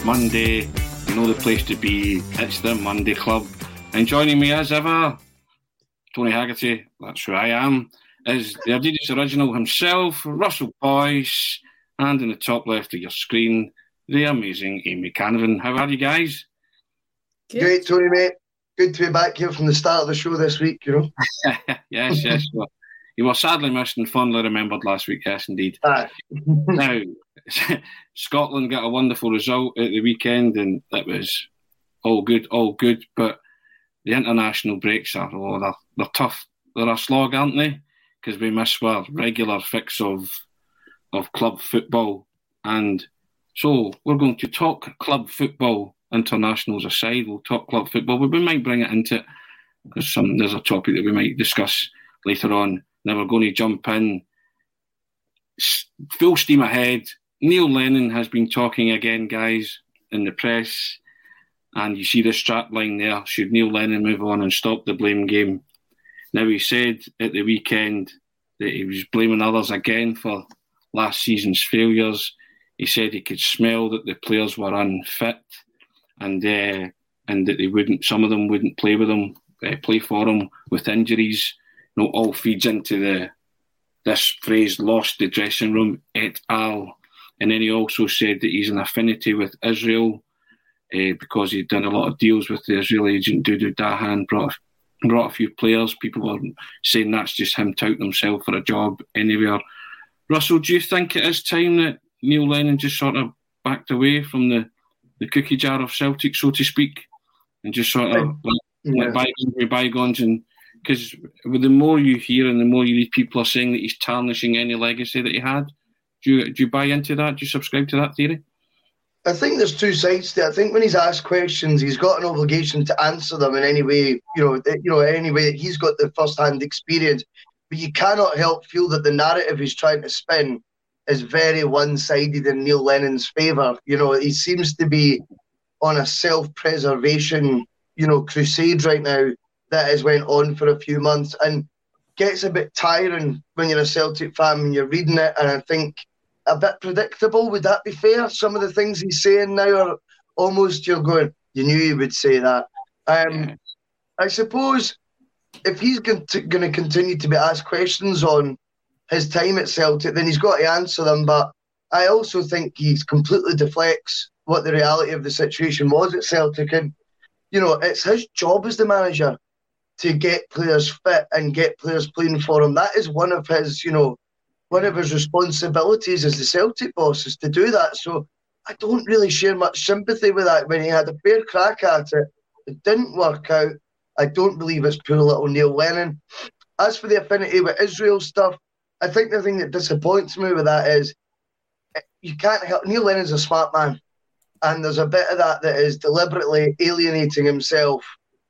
It's Monday, you know the place to be, it's the Monday Club. And joining me as ever, Tony Haggerty, that's who I am, is the Adidas original himself, Russell Boyce, and in the top left of your screen, the amazing Amy Canavan. How are you guys? Great, Tony, mate. Good to be back here from the start of the show this week, you know. yes, yes. Well, you were sadly missed and fondly remembered last week, yes, indeed. Aye. now, Scotland got a wonderful result at the weekend, and it was all good, all good. But the international breaks are oh, they're, they're tough. They're a slog, aren't they? Because we miss our regular fix of of club football, and so we're going to talk club football internationals aside. We'll talk club football, but we might bring it into it because some there's a topic that we might discuss later on. Now we're going to jump in full steam ahead. Neil Lennon has been talking again, guys, in the press, and you see the strap line there. Should Neil Lennon move on and stop the blame game? Now he said at the weekend that he was blaming others again for last season's failures. He said he could smell that the players were unfit, and uh, and that they wouldn't. Some of them wouldn't play with him, uh, play for him with injuries. You know, all feeds into the this phrase "lost the dressing room" et al. And then he also said that he's an affinity with Israel uh, because he'd done a lot of deals with the Israeli agent Dudu Dahan, brought brought a few players. People were saying that's just him touting himself for a job anywhere. Russell, do you think it is time that Neil Lennon just sort of backed away from the, the cookie jar of Celtic, so to speak, and just sort of let, Yeah. let bygones be bygones? And because the more you hear and the more you read, people are saying that he's tarnishing any legacy that he had. Do you, do you buy into that? Do you subscribe to that theory? I think there's two sides to it. I think when he's asked questions, he's got an obligation to answer them in any way, you know, you know, any way that he's got the first-hand experience. But you cannot help feel that the narrative he's trying to spin is very one-sided in Neil Lennon's favour. You know, he seems to be on a self-preservation, you know, crusade right now that has went on for a few months and gets a bit tiring when you're a Celtic fan and you're reading it. And I think a bit predictable. Would that be fair? Some of the things he's saying now are almost you're going. You knew he would say that. Um, I suppose if he's going to, going to continue to be asked questions on his time at Celtic, then he's got to answer them. But I also think he completely deflects what the reality of the situation was at Celtic, and you know it's his job as the manager to get players fit and get players playing for him. That is one of his, you know, one of his responsibilities as the Celtic boss is to do that. So I don't really share much sympathy with that. When he had a fair crack at it, it didn't work out. I don't believe it's poor little Neil Lennon. As for the affinity with Israel stuff, I think the thing that disappoints me with that is eh, you can't help. Neil Lennon's a smart man, and there's a bit of that that is deliberately alienating himself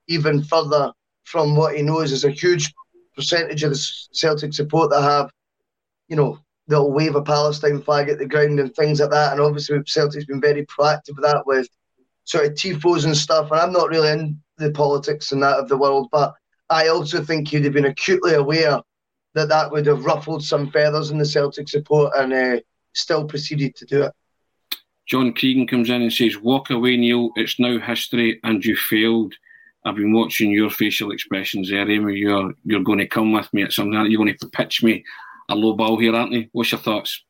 even further from what he knows is a huge percentage of the Celtic support that have, you know, they'll wave a Palestine flag at the ground and things like that. And obviously, Celtic's been very proactive with that with sort of tifos and stuff. And I'm not really in the politics and that of the world, but I also think he'd have been acutely aware that that would have ruffled some feathers in the Celtic support and uh, still proceeded to do it. John Cregan comes in and says, Walk away, Neil. It's now history and you failed. I've been watching your facial expressions there, Amy. You're, you're going to come with me at something. You're going to pitch me a low ball here, aren't you? What's your thoughts?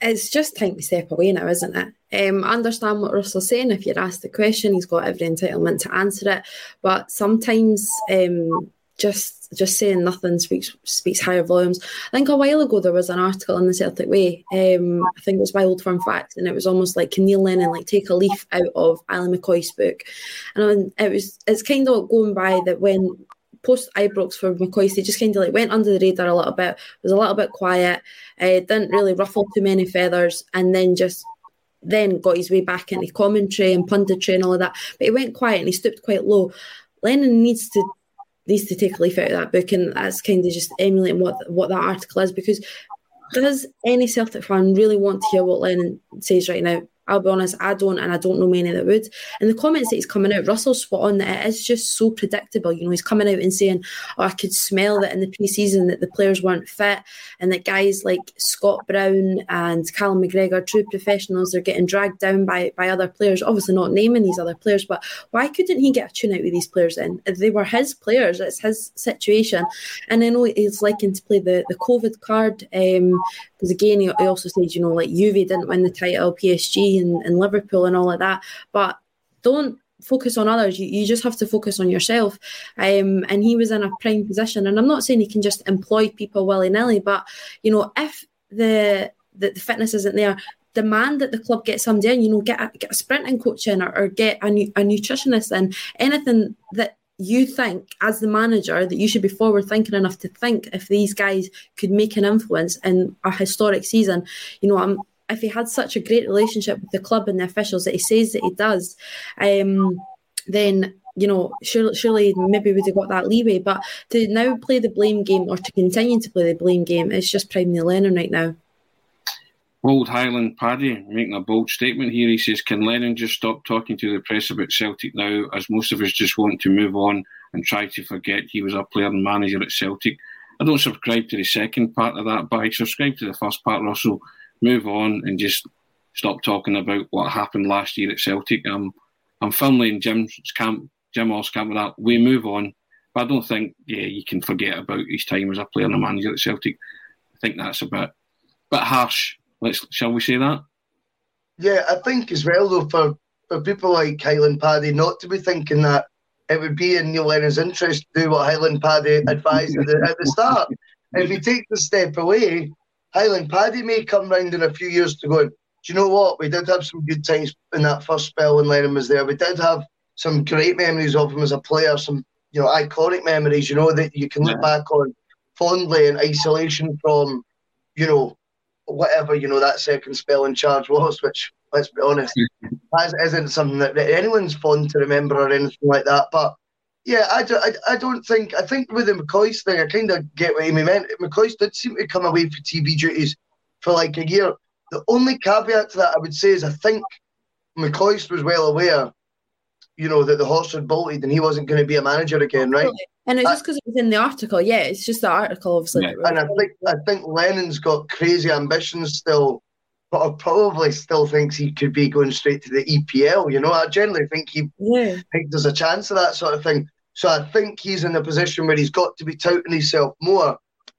It's just time to step away now, isn't it? Um, I understand what Russell's saying. If you're asked the question, he's got every entitlement to answer it. But sometimes um, just just saying nothing speaks speaks higher volumes. I think a while ago there was an article in the Celtic Way. Um, I think it was by Old Firm Facts, and it was almost like Neil Lennon like take a leaf out of Ally McCoist's book, and it was it's kind of going by that when post Ibrox for McCoist, he just kind of like went under the radar a little bit, was a little bit quiet, uh, didn't really ruffle too many feathers, and then just then got his way back into commentary and punditry and all of that. But he went quiet and he stooped quite low. Lennon needs to needs to take a leaf out of that book, and that's kind of just emulating what what that article is. Because does any Celtic fan really want to hear what Lennon says right now? I'll be honest, I don't, and I don't know many that would. And the comments that he's coming out, Russell's spot on that it is just so predictable. You know, he's coming out and saying, "Oh, I could smell that in the preseason that the players weren't fit, and that guys like Scott Brown and Callum McGregor, true professionals, are getting dragged down by by other players. Obviously, not naming these other players, but why couldn't he get a tune out with these players? Then they were his players. It's his situation, and I know he's liking to play the the COVID card. Um, because again, he, he also said, you know, like Juve didn't win the title, PSG and, and Liverpool and all like that. But don't focus on others. You, you just have to focus on yourself. Um, and he was in a prime position. And I'm not saying he can just employ people willy nilly, but you know, if the, the the fitness isn't there, demand that the club get somebody in. You know, get a, get a sprinting coach in, or, or get a, a nutritionist in. Anything that you think as the manager that you should be forward thinking enough to think if these guys could make an influence in a historic season you know i'm if he had such a great relationship with the club and the officials that he says that he does um, then you know, surely, surely maybe we'd have got that leeway. But to now play the blame game or to continue to play the blame game, it's just prime Neil Lennon right now. Old Highland Paddy making a bold statement here. He says, Can Lennon just stop talking to the press about Celtic now, as most of us just want to move on and try to forget he was a player and manager at Celtic? I don't subscribe to the second part of that, but I subscribe to the first part, Russell. Move on and just stop talking about what happened last year at Celtic. I'm, I'm firmly in Jim's camp, Jim Hall's camp with that. We move on. But I don't think, yeah, you can forget about his time as a player and a manager at Celtic. I think that's a bit, bit harsh Let's shall we say that? Yeah, I think as well though for for people like Highland Paddy not to be thinking that it would be in Neil Lennon's interest to do what Highland Paddy advised at, the, at the start. If he takes a step away, Highland Paddy may come round in a few years to go, do you know what? We did have some good times in that first spell when Lennon was there. We did have some great memories of him as a player, some you know iconic memories, you know, that you can look yeah. back on fondly in isolation from, you know, whatever you know that second spell in charge was, which let's be honest, isn't something that, anyone's fond to remember or anything like that. But yeah, I, do, I, I don't think I think with the McCoist thing, I kind of get what he meant. McCoist did seem to come away for TV duties for like a year. The only caveat to that I would say is I think McCoist was well aware, you know, that the horse had bolted and he wasn't going to be a manager again, right? And it's just because it was in the article. Yeah, it's just the article, obviously. Yeah. And I think I think Lennon's got crazy ambitions still, but I probably still thinks he could be going straight to the EPL. You know, I generally think he yeah. think there's a chance of that sort of thing. So I think he's in a position where he's got to be touting himself more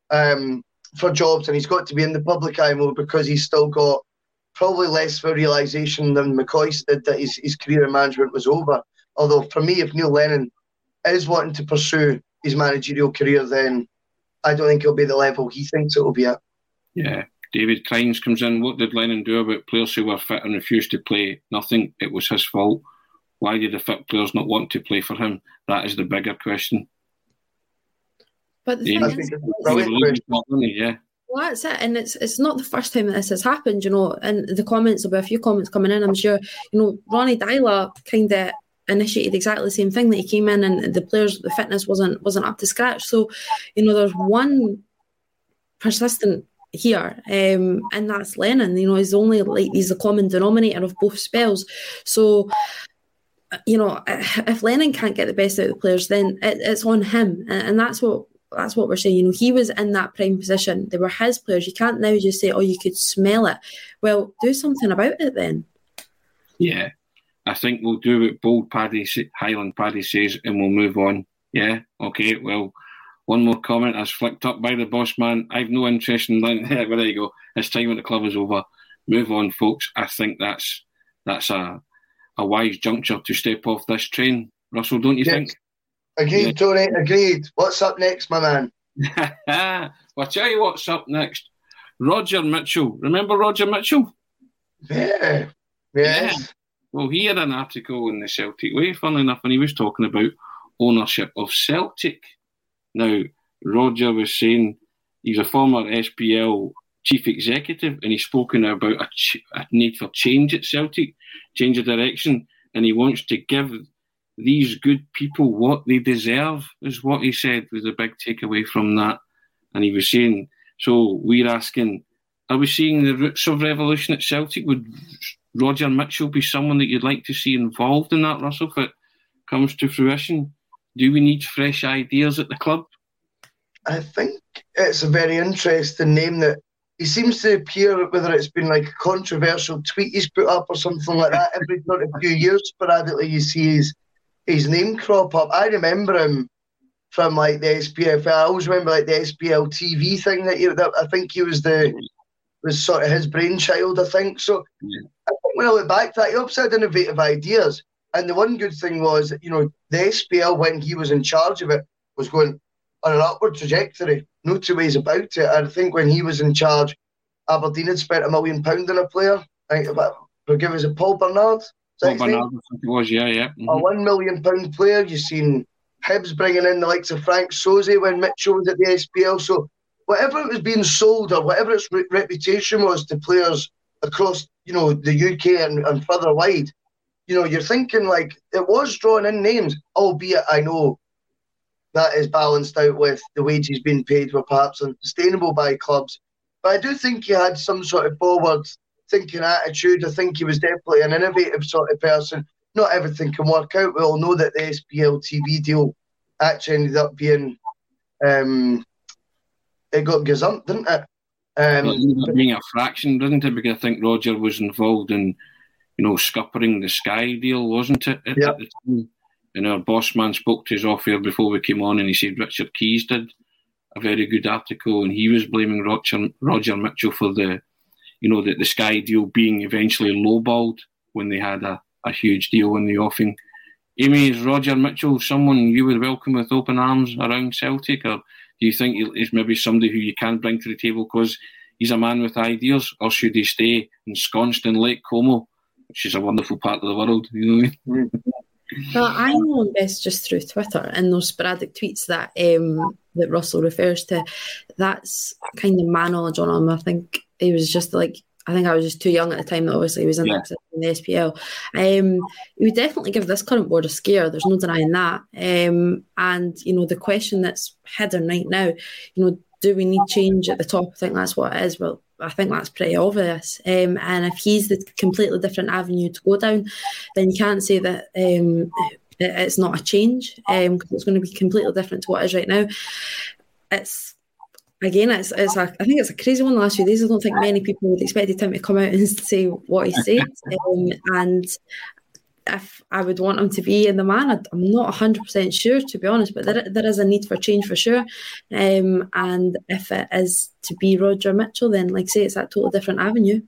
um, for jobs, and he's got to be in the public eye more because he's still got probably less of a realization than McCoist did that his, his career in management was over. Although for me, if Neil Lennon is wanting to pursue his managerial career, then I don't think it'll be the level he thinks it will be at. Yeah. David Crines comes in. What did Lennon do about players who were fit and refused to play? Nothing. It was his fault. Why did the fit players not want to play for him? That is the bigger question. But the Yeah. thing is, yeah. Well, that's it, and it's it's not the first time that this has happened, you know. And the comments there'll be a few comments coming in. I'm sure, you know, Ronny Deila kind of initiated exactly the same thing that he came in and the players the fitness wasn't wasn't up to scratch. So, you know, there's one persistent here, um, and that's Lennon. You know, he's only like he's the common denominator of both spells. So, you know, if Lennon can't get the best out of the players, then it, it's on him, and, and that's what that's what we're saying. You know, he was in that prime position. They were his players. You can't now just say, "Oh, you could smell it." Well, do something about it then. Yeah, I think we'll do what bold Paddy Highland Paddy says, and we'll move on. Yeah, okay. Well, one more comment as flicked up by the boss man. I've no interest in that. well, there you go. His time at the club is over. Move on, folks. I think that's that's a a wise juncture to step off this train. Russell, don't you Yes. think? Agreed, Yeah. Tony. Agreed. What's up next, my man? well, I'll tell you what's up next. Roger Mitchell. Remember Roger Mitchell? Yeah. Yes. Well, he had an article in the Celtic Way, funnily enough, and he was talking about ownership of Celtic. Now, Roger was saying he's a former SPL chief executive, and he's spoken about a, ch- a need for change at Celtic, change of direction, and he wants to give these good people what they deserve, is what he said, was a big takeaway from that. And he was saying, so we're asking, are we seeing the roots of revolution at Celtic? Would Roger Mitchell be someone that you'd like to see involved in that, Russell, if it comes to fruition? Do we need fresh ideas at the club? I think it's a very interesting name that he seems to appear, whether it's been like a controversial tweet he's put up or something like that, every sort of few years sporadically you see his, his name crop up. I remember him from like the SPFL. I always remember like the SPL TV thing that, he, that I think he was the was sort of his brainchild. I think so. Yeah. I think when I look back, to that he obviously had innovative ideas. And the one good thing was, you know, the SPL when he was in charge of it was going on an upward trajectory. No two ways about it. I think when he was in charge, Aberdeen had spent a million pound on a player. I think about forgive us, Paul Bernard. Paul? Bernard, I think it was, yeah, yeah. a mhm. one million pound player. You've seen Hibs bringing in the likes of Franck Sauzée when Mitchell was at the SPL. So whatever it was being sold or whatever its re- reputation was to players across, you know, the UK and, and further wide, you know, you're thinking like it was drawing in names, albeit I know that is balanced out with the wages being paid were perhaps unsustainable by clubs. But I do think he had some sort of forward thinking attitude. I think he was definitely an innovative sort of person not everything can work out. We all know that the SPL TV deal actually ended up being um, it got gazumped, didn't it? Well, it Um, ended up being a fraction, didn't it? Because I think Roger was involved in, you know, scuppering the Sky deal, wasn't it? At, Yeah. at? And our boss man spoke to us off air before we came on, and he said Richard Keys did a very good article, and he was blaming Roger, Roger Mitchell for the, you know, the, the Sky deal being eventually lowballed when they had a, a huge deal in the offing. Amy, is Roger Mitchell someone you would welcome with open arms around Celtic, or do you think he's maybe somebody who you can bring to the table because he's a man with ideas, or should he stay ensconced in Lake Como, which is a wonderful part of the world? You know what I mean? Mm. Well, I know him best just through Twitter and those sporadic tweets that um, that Russell refers to. That's kind of my knowledge on him. I think he was just like I think I was just too young at the time that obviously he was in, Yeah. in the SPL. Um, he would definitely give this current board a scare. There's no denying that. Um, and you know the question that's hidden right now, you know, do we need change at the top? I think that's what it is. Well, I think that's pretty obvious. Um, and if he's the completely different avenue to go down, then you can't say that um, it's not a change because it's going to be completely different to what it is right now. It's again, it's, it's a, I think it's a crazy one the last few days. I don't think many people would expect him to come out and say what he said. Um, and if I would want him to be in the man, I- I'm not 100% sure, to be honest, but there, there is a need for change for sure. Um, and if it is to be Roger Mitchell, then, like I say, it's that totally different avenue.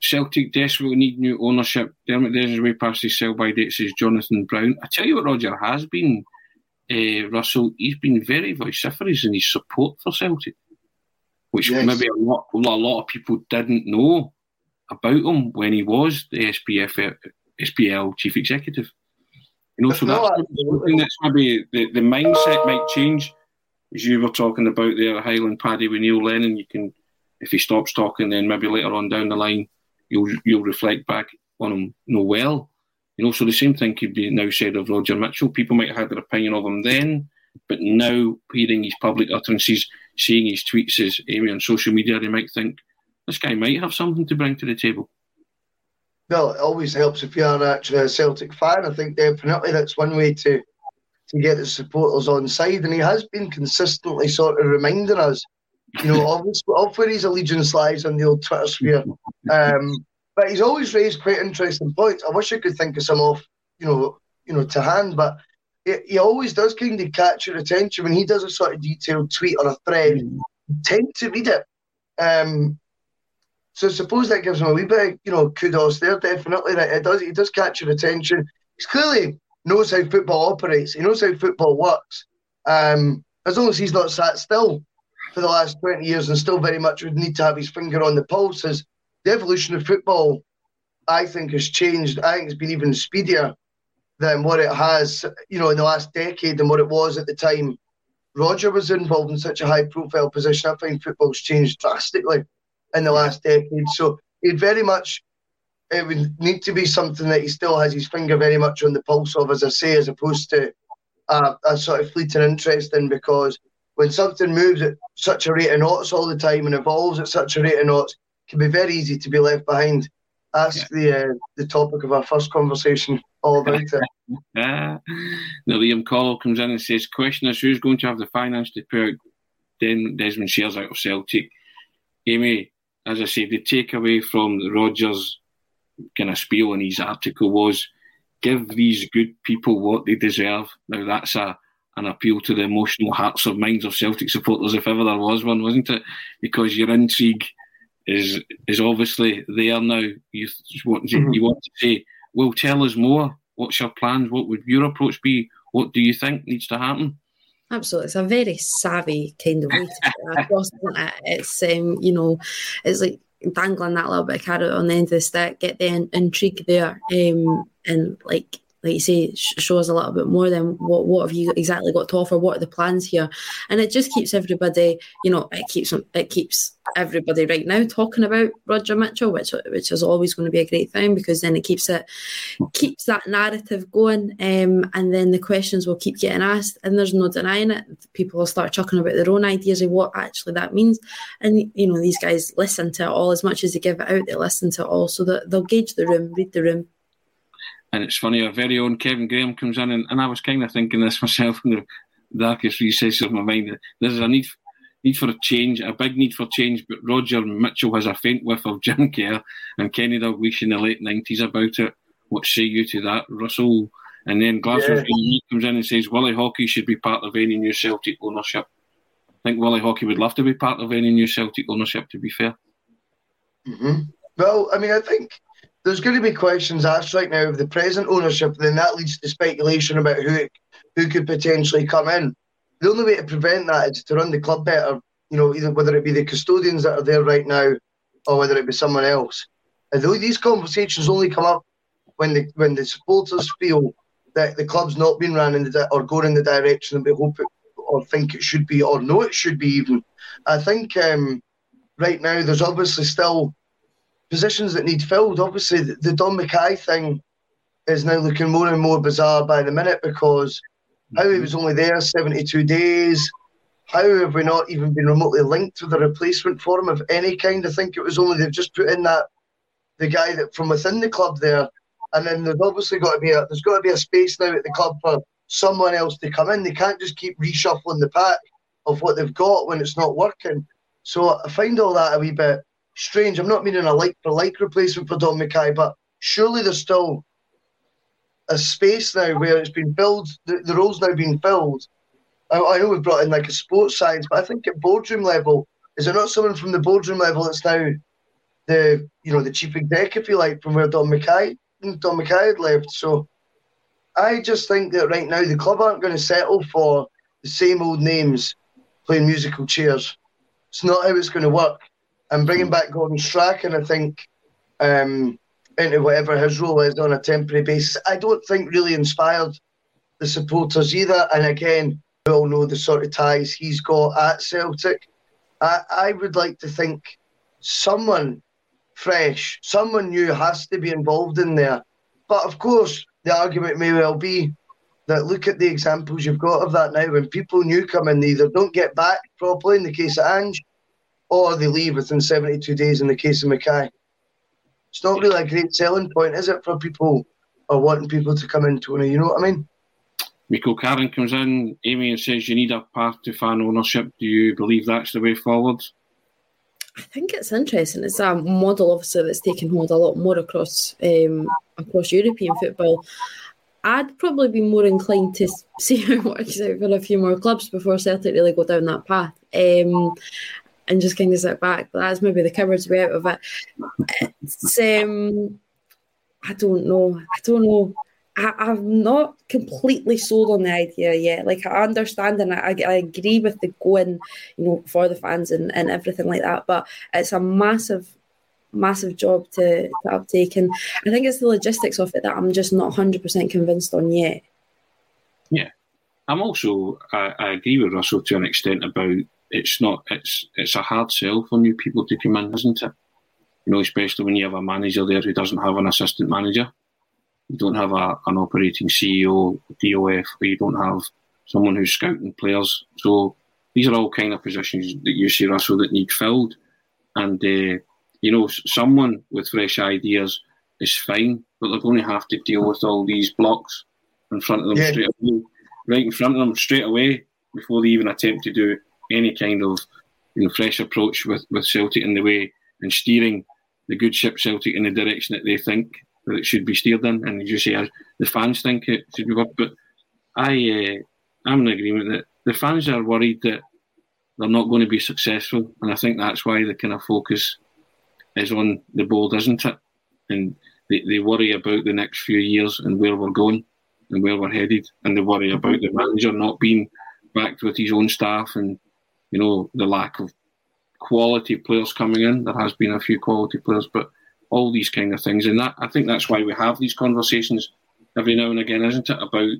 Celtic desperately need new ownership. Dermot Desmond's way past his sell by date, says Jonathan Brown. I tell you what, Roger has been uh, Russell, he's been very vociferous in his support for Celtic, which Yes. maybe a lot, a lot of people didn't know about him when he was the SPF, SPL chief executive. You know, so that's something that's maybe the, the mindset might change. As you were talking about there, Highland Paddy with Neil Lennon, you can, if he stops talking, then maybe later on down the line, you'll you'll reflect back on him no well. You know, so the same thing could be now said of Roger Mitchell. People might have had their opinion of him then, but now hearing his public utterances, seeing his tweets as Amy on social media, they might think this guy might have something to bring to the table. Well, it always helps if you are actually a Celtic fan. I think definitely that's one way to to get the supporters on side. And he has been consistently sort of reminding us, you know, obviously of where his allegiance lies on the old Twitter sphere. Um, but he's always raised quite interesting points. I wish I could think of some off, you know, you know, to hand, but he, he always does kind of catch your attention when he does a sort of detailed tweet or a thread. You tend to read it. Um, so suppose that gives him a wee bit, of, you know, kudos there. Definitely, it does. He does catch your attention. He's clearly knows how football operates. He knows how football works. Um, as long as he's not sat still for the last twenty years and still very much would need to have his finger on the pulse, as the evolution of football, I think, has changed. I think it's been even speedier than what it has, you know, in the last decade than what it was at the time Roger was involved in such a high profile position. I find football's changed drastically in the last decade. So it very much it would need to be something that he still has his finger very much on the pulse of, as I say, as opposed to a, a sort of fleeting interest in because when something moves at such a rate of knots all the time and evolves at such a rate of knots, it can be very easy to be left behind. That's the uh, the topic of our first conversation all about it. Now Liam Call comes in and says, question is who's going to have the finance to out Den- Desmond shares out of Celtic? Amy, as I said, the takeaway from Rogers kind of spiel in his article was give these good people what they deserve. Now that's a an appeal to the emotional hearts of minds of Celtic supporters, if ever there was one, wasn't it? Because your intrigue is is obviously there now. You want to, mm-hmm. you want to say, well, tell us more. What's your plans? What would your approach be? What do you think needs to happen? Absolutely, it's a very savvy kind of way to it? It's um, you know, it's like dangling that little bit of carrot on the end of the stick, get the in- intrigue there, um, and like like you say, show us a little bit more than what what have you exactly got to offer? What are the plans here? And it just keeps everybody, you know, it keeps it keeps everybody right now talking about Roger Mitchell, which which is always going to be a great thing because then it keeps it keeps that narrative going, um, and then the questions will keep getting asked, and there's no denying it. People will start chucking about their own ideas of what actually that means, and you know these guys listen to it all as much as they give it out. They listen to it all, so that they'll gauge the room, read the room. And it's funny, our very own Kevin Graham comes in, and, and I was kind of thinking this myself in the darkest recesses of my mind. There's a need need for a change, a big need for change. But Roger Mitchell has a faint whiff of Jim Kerr and Kenny Dalglish in the late nineties about it. What say you to that, Russell? And then Glasgow Yeah. comes in and says Willie Haughey should be part of any new Celtic ownership. I think Willie Haughey would love to be part of any new Celtic ownership. To be fair, hmm Well, I mean, I think there's going to be questions asked right now of the present ownership, then that leads to speculation about who it, who could potentially come in. The only way to prevent that is to run the club better. You know, either whether it be the custodians that are there right now, or whether it be someone else. And these conversations only come up when the when the supporters feel that the club's not been run in the or going in the direction that they hope it or think it should be or know it should be even. I think um, right now there's obviously still positions that need filled. Obviously, the, the Dom McKay thing is now looking more and more bizarre by the minute because how he mm-hmm. was only there 72 days. How have we not even been remotely linked with a replacement for him of any kind? I think it was only they've just put in that the guy that from within the club there, and then there's obviously got to be a there's got to be a space now at the club for someone else to come in. They can't just keep reshuffling the pack of what they've got when it's not working. So I find all that a wee bit strange. I'm not meaning a like for like replacement for Dom McKay, but surely there's still a space now where it's been filled. The, the role's now been filled. I, I know we've brought in like a sports science, but I think at boardroom level, is there not someone from the boardroom level that's now the you know the chief exec, if you like, from where Dom McKay Dom McKay had left? So I just think that right now the club aren't going to settle for the same old names playing musical chairs. It's not how it's going to work. And bringing back Gordon Strachan, I think, um, into whatever his role is on a temporary basis, I don't think really inspired the supporters either. And again, we all know the sort of ties he's got at Celtic. I, I would like to think someone fresh, someone new has to be involved in there. But of course, the argument may well be that look at the examples you've got of that now. When people new come in, they either don't get back properly in the case of Ange, or they leave within 72 days in the case of McKay. It's not really a great selling point, is it, for people or wanting people to come in, Tony? You know what I mean? Michael Carron comes in, Amy, and says you need a path to fan ownership. Do you believe that's the way forward? I think it's interesting. It's a model, obviously, that's taken hold a lot more across um, across European football. I'd probably be more inclined to see how it works out for a few more clubs before Celtic really go down that path. Um, and just kind of sit back. But that's maybe the cowards way out of it. It's um, I don't know. I don't know. I, am not completely sold on the idea yet. Like I understand and I, I agree with the going, you know, for the fans and, and everything like that. But it's a massive, massive job to, to uptake, and I think it's the logistics of it that I'm just not 100 percent convinced on yet. Yeah, I'm also I, I agree with Russell to an extent about it's not it's it's a hard sell for new people to come in, isn't it? You know, especially when you have a manager there who doesn't have an assistant manager you don't have a, an operating CEO, DOF, or you don't have someone who's scouting players. So these are all kind of positions that you see, Russell, that need filled. And, uh, you know, someone with fresh ideas is fine, but they're going to have to deal with all these blocks in front of them yeah. straight away, right in front of them straight away before they even attempt to do any kind of you know, fresh approach with, with Celtic in the way and steering the good ship Celtic in the direction that they think that it should be steered in, and as you say, the fans think it should be worked. But I, uh, I'm in agreement that the fans are worried that they're not going to be successful, and I think that's why the kind of focus is on the board, isn't it? And they, they worry about the next few years and where we're going and where we're headed, and they worry about the manager not being backed with his own staff and you know the lack of quality players coming in. There has been a few quality players, but all these kind of things. And that I think that's why we have these conversations every now and again, isn't it, about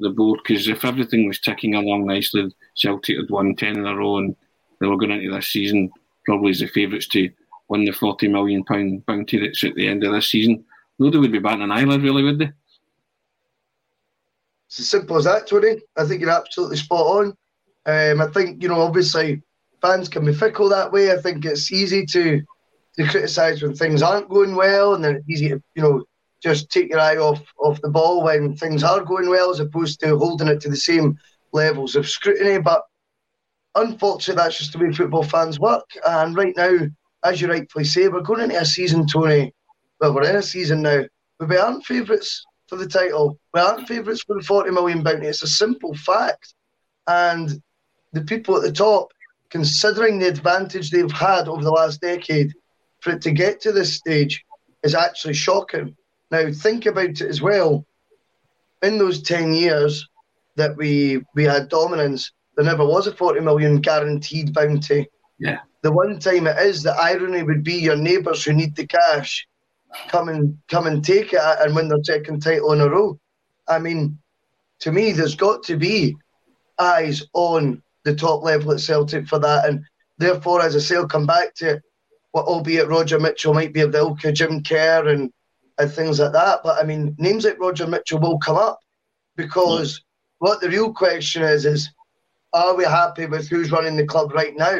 the board? Because if everything was ticking along nicely, Celtic had won 10 in a row and they were going into this season probably as the favourites to win the £40 million bounty that's at the end of this season. Nobody would be batting an eyelid, really, would they? It's as simple as that, Tony. I think you're absolutely spot on. Um, I think, you know, obviously fans can be fickle that way. I think it's easy to to criticise when things aren't going well, and then easy to you know just take your eye off off the ball when things are going well, as opposed to holding it to the same levels of scrutiny. But unfortunately, that's just the way football fans work. And right now, as you rightfully say, we're going into a season, Tony. Well, we're in a season now. We aren't favourites for the title. We aren't favourites for the 40 million bounty. It's a simple fact. And the people at the top, considering the advantage they've had over the last decade, for it to get to this stage is actually shocking. Now, think about it as well. In those 10 years that we we had dominance, there never was a 40 million guaranteed bounty. Yeah. The one time it is, the irony would be your neighbours who need the cash come and come and take it and win their second title in a row. I mean, to me, there's got to be eyes on the top level at Celtic for that. And therefore, as I say, I'll come back to it well, albeit Roger Mitchell might be of the ilk of Jim Kerr and, and things like that. But I mean, names like Roger Mitchell will come up because what the real question is is are we happy with who's running the club right now?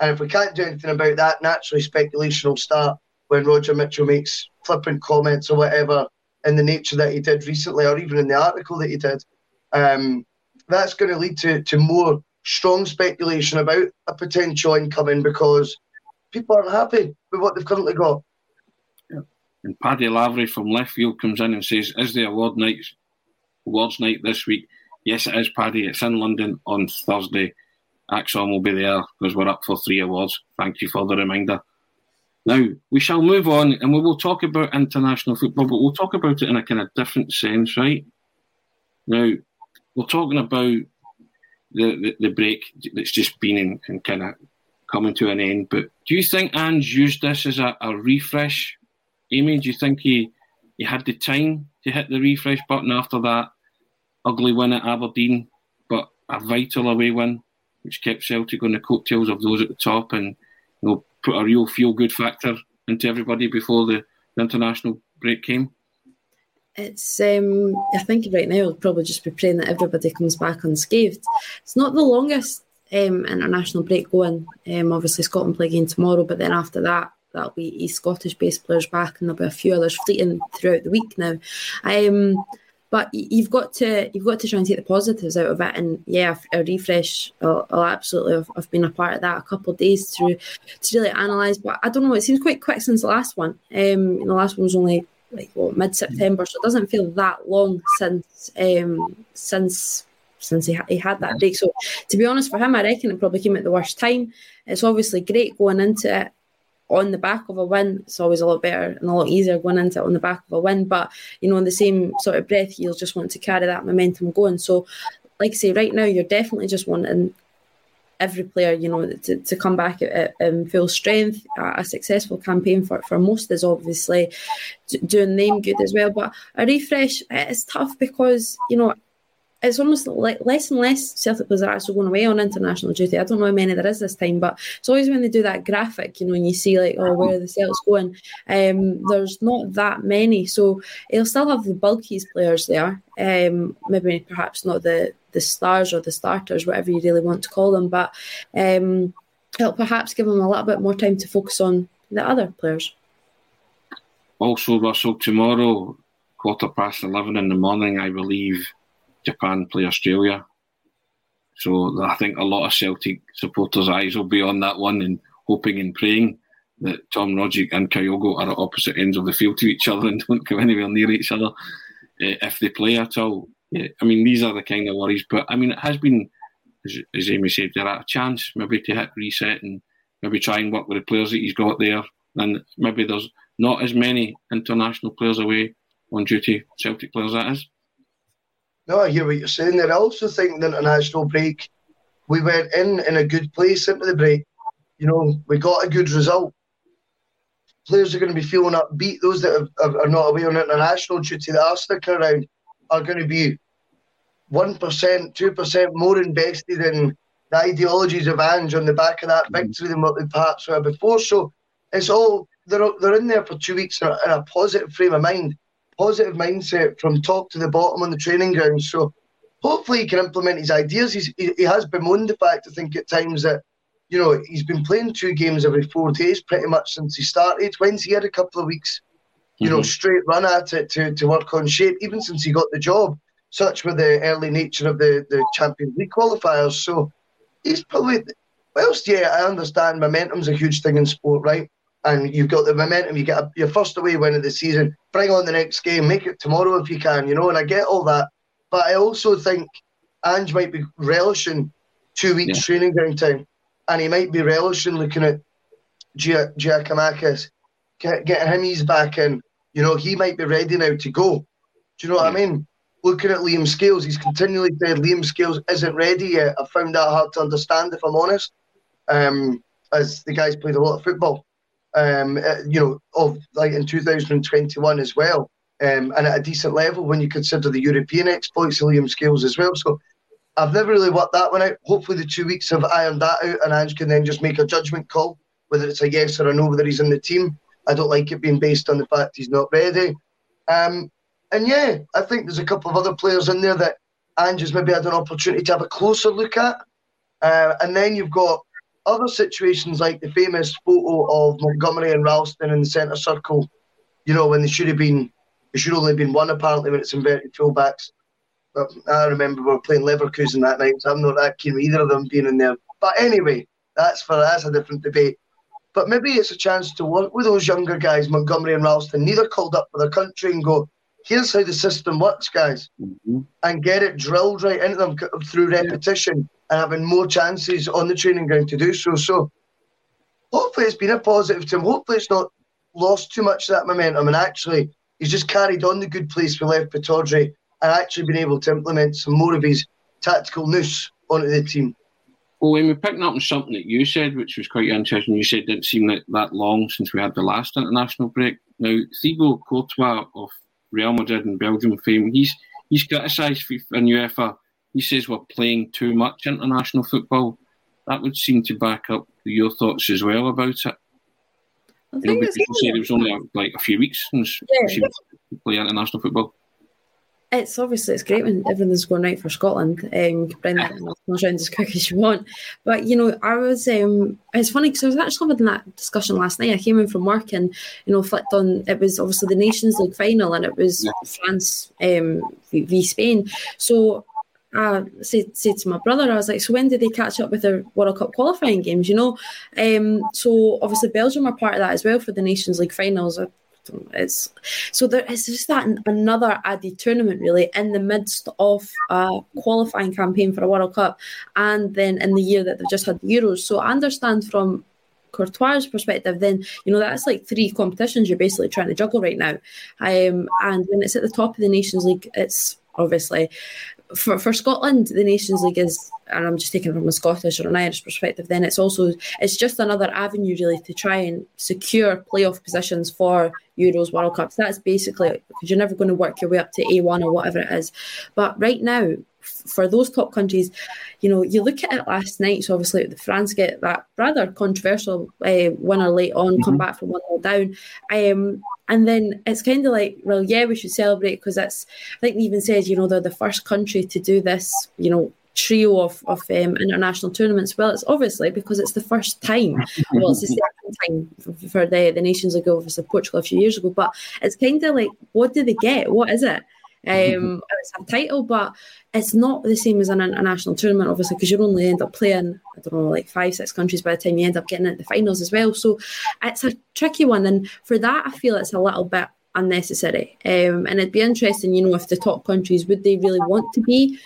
And if we can't do anything about that, naturally speculation will start when Roger Mitchell makes flippant comments or whatever in the nature that he did recently, or even in the article that he did. Um, that's going to lead to, to more strong speculation about a potential incoming because people aren't happy with what they've currently got. Yeah. And Paddy Lavery from left field comes in and says, "Is the award night awards night this week?" Yes, it is, Paddy. It's in London on Thursday. ACSOM will be there because we're up for three awards. Thank you for the reminder. Now, we shall move on and we will talk about international football, but we'll talk about it in a kind of different sense, right? Now, we're talking about the, the, break that's just been in, and kind of coming to an end, but do you think Ange used this as a, a refresh? Amy, do you think he, he had the time to hit the refresh button after that ugly win at Aberdeen, but a vital away win, which kept Celtic on the coattails of those at the top and you know, put a real feel good factor into everybody before the, the international break came? It's um, I think right now we'll probably just be praying that everybody comes back unscathed. It's not the longest um, international break going. Um, obviously Scotland play again tomorrow, but then after that that'll be East Scottish based players back, and there'll be a few others fleeting throughout the week now. Um, but you've got to you've got to try and take the positives out of it. And yeah, a refresh, I'll, I'll absolutely. I've, I've, been a part of that a couple of days to to really analyse. But I don't know. It seems quite quick since the last one. Um, the last one was only like mid September, so it doesn't feel that long since um since since he, ha- he had that break. So to be honest, for him, I reckon it probably came at the worst time. It's obviously great going into it on the back of a win, it's always a lot better and a lot easier going into it on the back of a win. But you know, in the same sort of breath, you'll just want to carry that momentum going. So, like I say, right now, you're definitely just wanting every player, you know, to, to come back at, at full strength. A, successful campaign for, for most is obviously doing them good as well. But a refresh is tough because, you know, it's almost like less and less Celtic players are actually going away on international duty. I don't know how many there is this time, but it's always when they do that graphic, you know, and you see like, oh, where are the Celtics going? Um, there's not that many, so he'll still have the bulkiest players there. Um, maybe perhaps not the the stars or the starters, whatever you really want to call them, but um, it'll perhaps give him a little bit more time to focus on the other players. Also, Russell, tomorrow, quarter past eleven in the morning, I believe Japan play Australia. So I think a lot of Celtic supporters' eyes will be on that one and hoping and praying that Tom Rogic and Kyogo are at opposite ends of the field to each other and don't come anywhere near each other uh, if they play at all. Yeah, I mean, these are the kind of worries. But I mean, it has been, as, as Amy said, there are a chance maybe to hit reset and maybe try and work with the players that he's got there. And maybe there's not as many international players away on duty, Celtic players, that is. No, I hear what you're saying there. I also think the international break, we went in in a good place into the break. You know, we got a good result. Players are going to be feeling upbeat. Those that have, are not away on international duty that are sticking around are going to be 1%, 2% more invested in the ideologies of Ange on the back of that mm-hmm. victory than what they perhaps were before. So it's all, they're, they're in there for two weeks in a, in a positive frame of mind positive mindset from top to the bottom on the training ground. So hopefully he can implement his ideas. He's, he, he has bemoaned the fact, I think, at times that, you know, he's been playing two games every four days pretty much since he started. When's he had a couple of weeks, you mm-hmm. know, straight run at it to, to work on shape, even since he got the job, such were the early nature of the, the Champions League qualifiers. So he's probably, whilst, yeah, I understand momentum's a huge thing in sport, right? And you've got the momentum. You get a, your first away win of the season. Bring on the next game. Make it tomorrow if you can. You know, and I get all that, but I also think Ange might be relishing two weeks yeah. training ground time, and he might be relishing looking at Gia- Giakoumakis, getting him eased back in. You know, he might be ready now to go. Do you know what yeah. I mean? Looking at Liam Scales, he's continually said Liam Scales isn't ready yet. I found that hard to understand, if I'm honest. Um, as the guy's played a lot of football um, uh, you know, of like in 2021 as well, um, and at a decent level when you consider the European exploits Liam Scales as well. So I've never really worked that one out. Hopefully, the two weeks have ironed that out, and Ange can then just make a judgment call whether it's a yes or a no whether he's in the team. I don't like it being based on the fact he's not ready. Um, and yeah, I think there's a couple of other players in there that Ange has maybe had an opportunity to have a closer look at. Uh, and then you've got other situations like the famous photo of Montgomery and Ralston in the centre circle, you know, when they should have been, there should only have been one apparently when it's inverted fullbacks. But I remember we were playing Leverkusen that night, so I'm not that keen with either of them being in there. But anyway, that's for that's a different debate. But maybe it's a chance to work with those younger guys, Montgomery and Ralston, neither called up for their country and go, here's how the system works, guys, mm-hmm. and get it drilled right into them through repetition and having more chances on the training ground to do so. So hopefully it's been a positive to him. Hopefully it's not lost too much of that momentum and actually he's just carried on the good place we left Pittodrie and actually been able to implement some more of his tactical nous onto the team. Well, when we're picking up on something that you said, which was quite interesting, you said it didn't seem that, that long since we had the last international break. Now, Thibaut Courtois of Real Madrid and Belgium fame, he's he's criticised and UEFA. He says we're playing too much international football. That would seem to back up your thoughts as well about it. I you know, people said it was only like a few weeks since yeah. play international football it's obviously it's great when everything's going right for Scotland. Um, you can bring that around as quick as you want. But you know, I was um, it's funny because I was actually having that discussion last night. I came in from work and you know flicked on. It was obviously the Nations League final and it was yeah. France um, v Spain. So I said, said to my brother, I was like, so when did they catch up with their World Cup qualifying games? You know, um, so obviously Belgium are part of that as well for the Nations League finals. It's so there is just that another added tournament really in the midst of a qualifying campaign for a World Cup, and then in the year that they've just had the Euros. So I understand from Courtois' perspective, then you know that's like three competitions you're basically trying to juggle right now. Um, and when it's at the top of the Nations League, it's obviously for, for Scotland, the Nations League is, and I'm just taking from a Scottish or an Irish perspective, then it's also, it's just another avenue really to try and secure playoff positions for Euros, World Cups. That's basically, because you're never going to work your way up to A1 or whatever it is. But right now, for those top countries, you know, you look at it last night. So obviously, the France get that rather controversial uh, winner late on, mm-hmm. come back from one 0 down. Um, and then it's kind of like, well, yeah, we should celebrate because that's, I think even says, you know, they're the first country to do this, you know, trio of, of um, international tournaments. Well, it's obviously because it's the first time. Well, it's the second time for, for the, the Nations League, obviously Portugal a few years ago. But it's kind of like, what do they get? What is it? Um, it's a title, but it's not the same as an international tournament, obviously, because you only end up playing, I don't know, like five, six countries by the time you end up getting into the finals as well. So it's a tricky one. And for that, I feel it's a little bit unnecessary. Um, and it'd be interesting, you know, if the top countries would they really want to be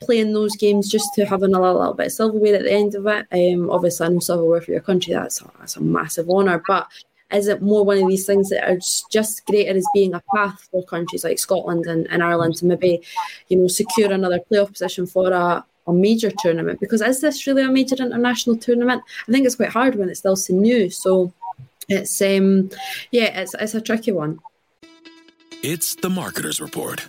playing those games just to have a little, little bit of silverware at the end of it. Um, obviously, I know silverware for your country, that's a, that's a massive honour. But is it more one of these things that are just greater as being a path for countries like Scotland and, and Ireland to maybe, you know, secure another playoff position for a, a major tournament? Because is this really a major international tournament? I think it's quite hard when it's still so new. So it's um yeah, it's it's a tricky one. It's the Marketers Report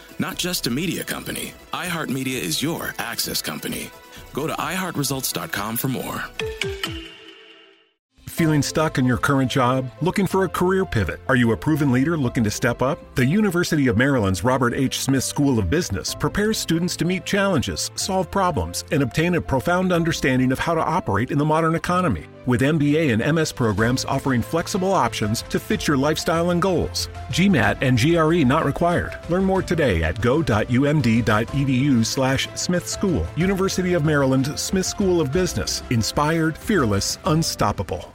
Not just a media company, iHeartMedia is your access company. Go to iHeartResults.com for more. Feeling stuck in your current job? Looking for a career pivot? Are you a proven leader looking to step up? The University of Maryland's Robert H. Smith School of Business prepares students to meet challenges, solve problems, and obtain a profound understanding of how to operate in the modern economy. With MBA and MS programs offering flexible options to fit your lifestyle and goals. GMAT and GRE not required. Learn more today at go.umd.edu slash Smith School. University of Maryland Smith School of Business. Inspired, fearless, unstoppable.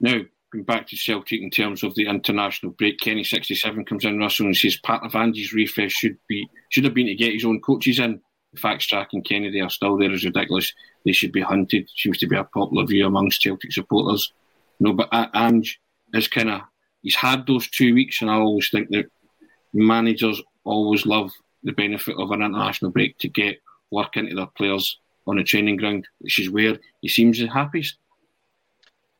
Now, back to Celtic in terms of the international break, Kenny sixty seven comes in Russell and says Pat Vandy's refresh should be should have been to get his own coaches in. The fact Strachan Kennedy are still there is ridiculous. They should be hunted. Seems to be a popular view amongst Celtic supporters. No, but Ange is kind of he's had those two weeks, and I always think that managers always love the benefit of an international break to get work into their players on a training ground, which is where he seems the happiest.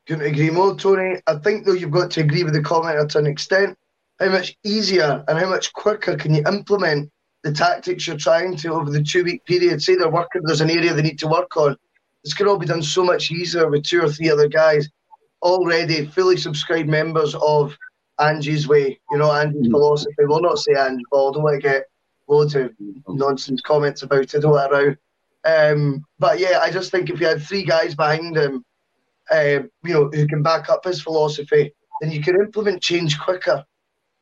Couldn't agree more, Tony. I think though you've got to agree with the commenter to an extent. How much easier and how much quicker can you implement the tactics you're trying to over the two week period? Say they're working, there's an area they need to work on. This could all be done so much easier with two or three other guys already fully subscribed members of Angie's way, you know, Angie's mm. philosophy. We'll not say Angie, but I don't want to get loads of nonsense comments about it all around. Um, but yeah, I just think if you had three guys behind him, uh, you know, who can back up his philosophy, then you can implement change quicker.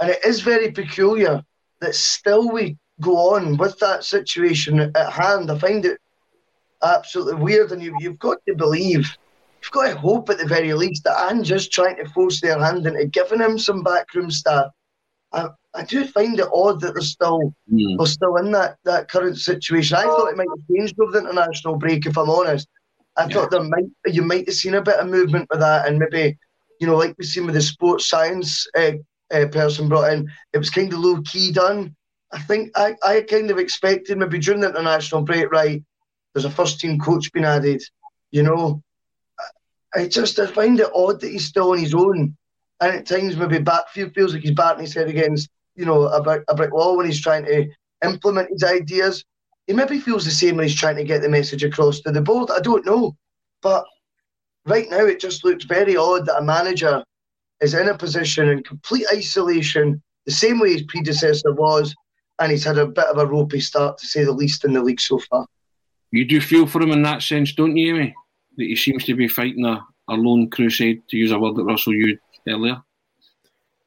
And it is very peculiar that still we go on with that situation at hand. I find it absolutely weird, and you, you've got to believe, you've got to hope at the very least that I'm just trying to force their hand into giving him some backroom staff. I, I do find it odd that they're still mm. they're still in that, that current situation. I thought it might have changed over the international break, if I'm honest. I yeah. thought there might you might have seen a bit of movement with that, and maybe you know, like we've seen with the sports science uh, uh, person brought in, it was kind of low key done. I think I, I kind of expected maybe during the international break, right? There's a first team coach being added. You know, I just I find it odd that he's still on his own, and at times maybe back feels like he's batting his head against you know a brick, a brick wall when he's trying to implement his ideas. He maybe feels the same when he's trying to get the message across to the board. I don't know, but right now it just looks very odd that a manager is in a position in complete isolation, the same way his predecessor was, and he's had a bit of a ropey start, to say the least, in the league so far. You do feel for him in that sense, don't you, Amy? That he seems to be fighting a, a lone crusade, to use a word that Russell used earlier.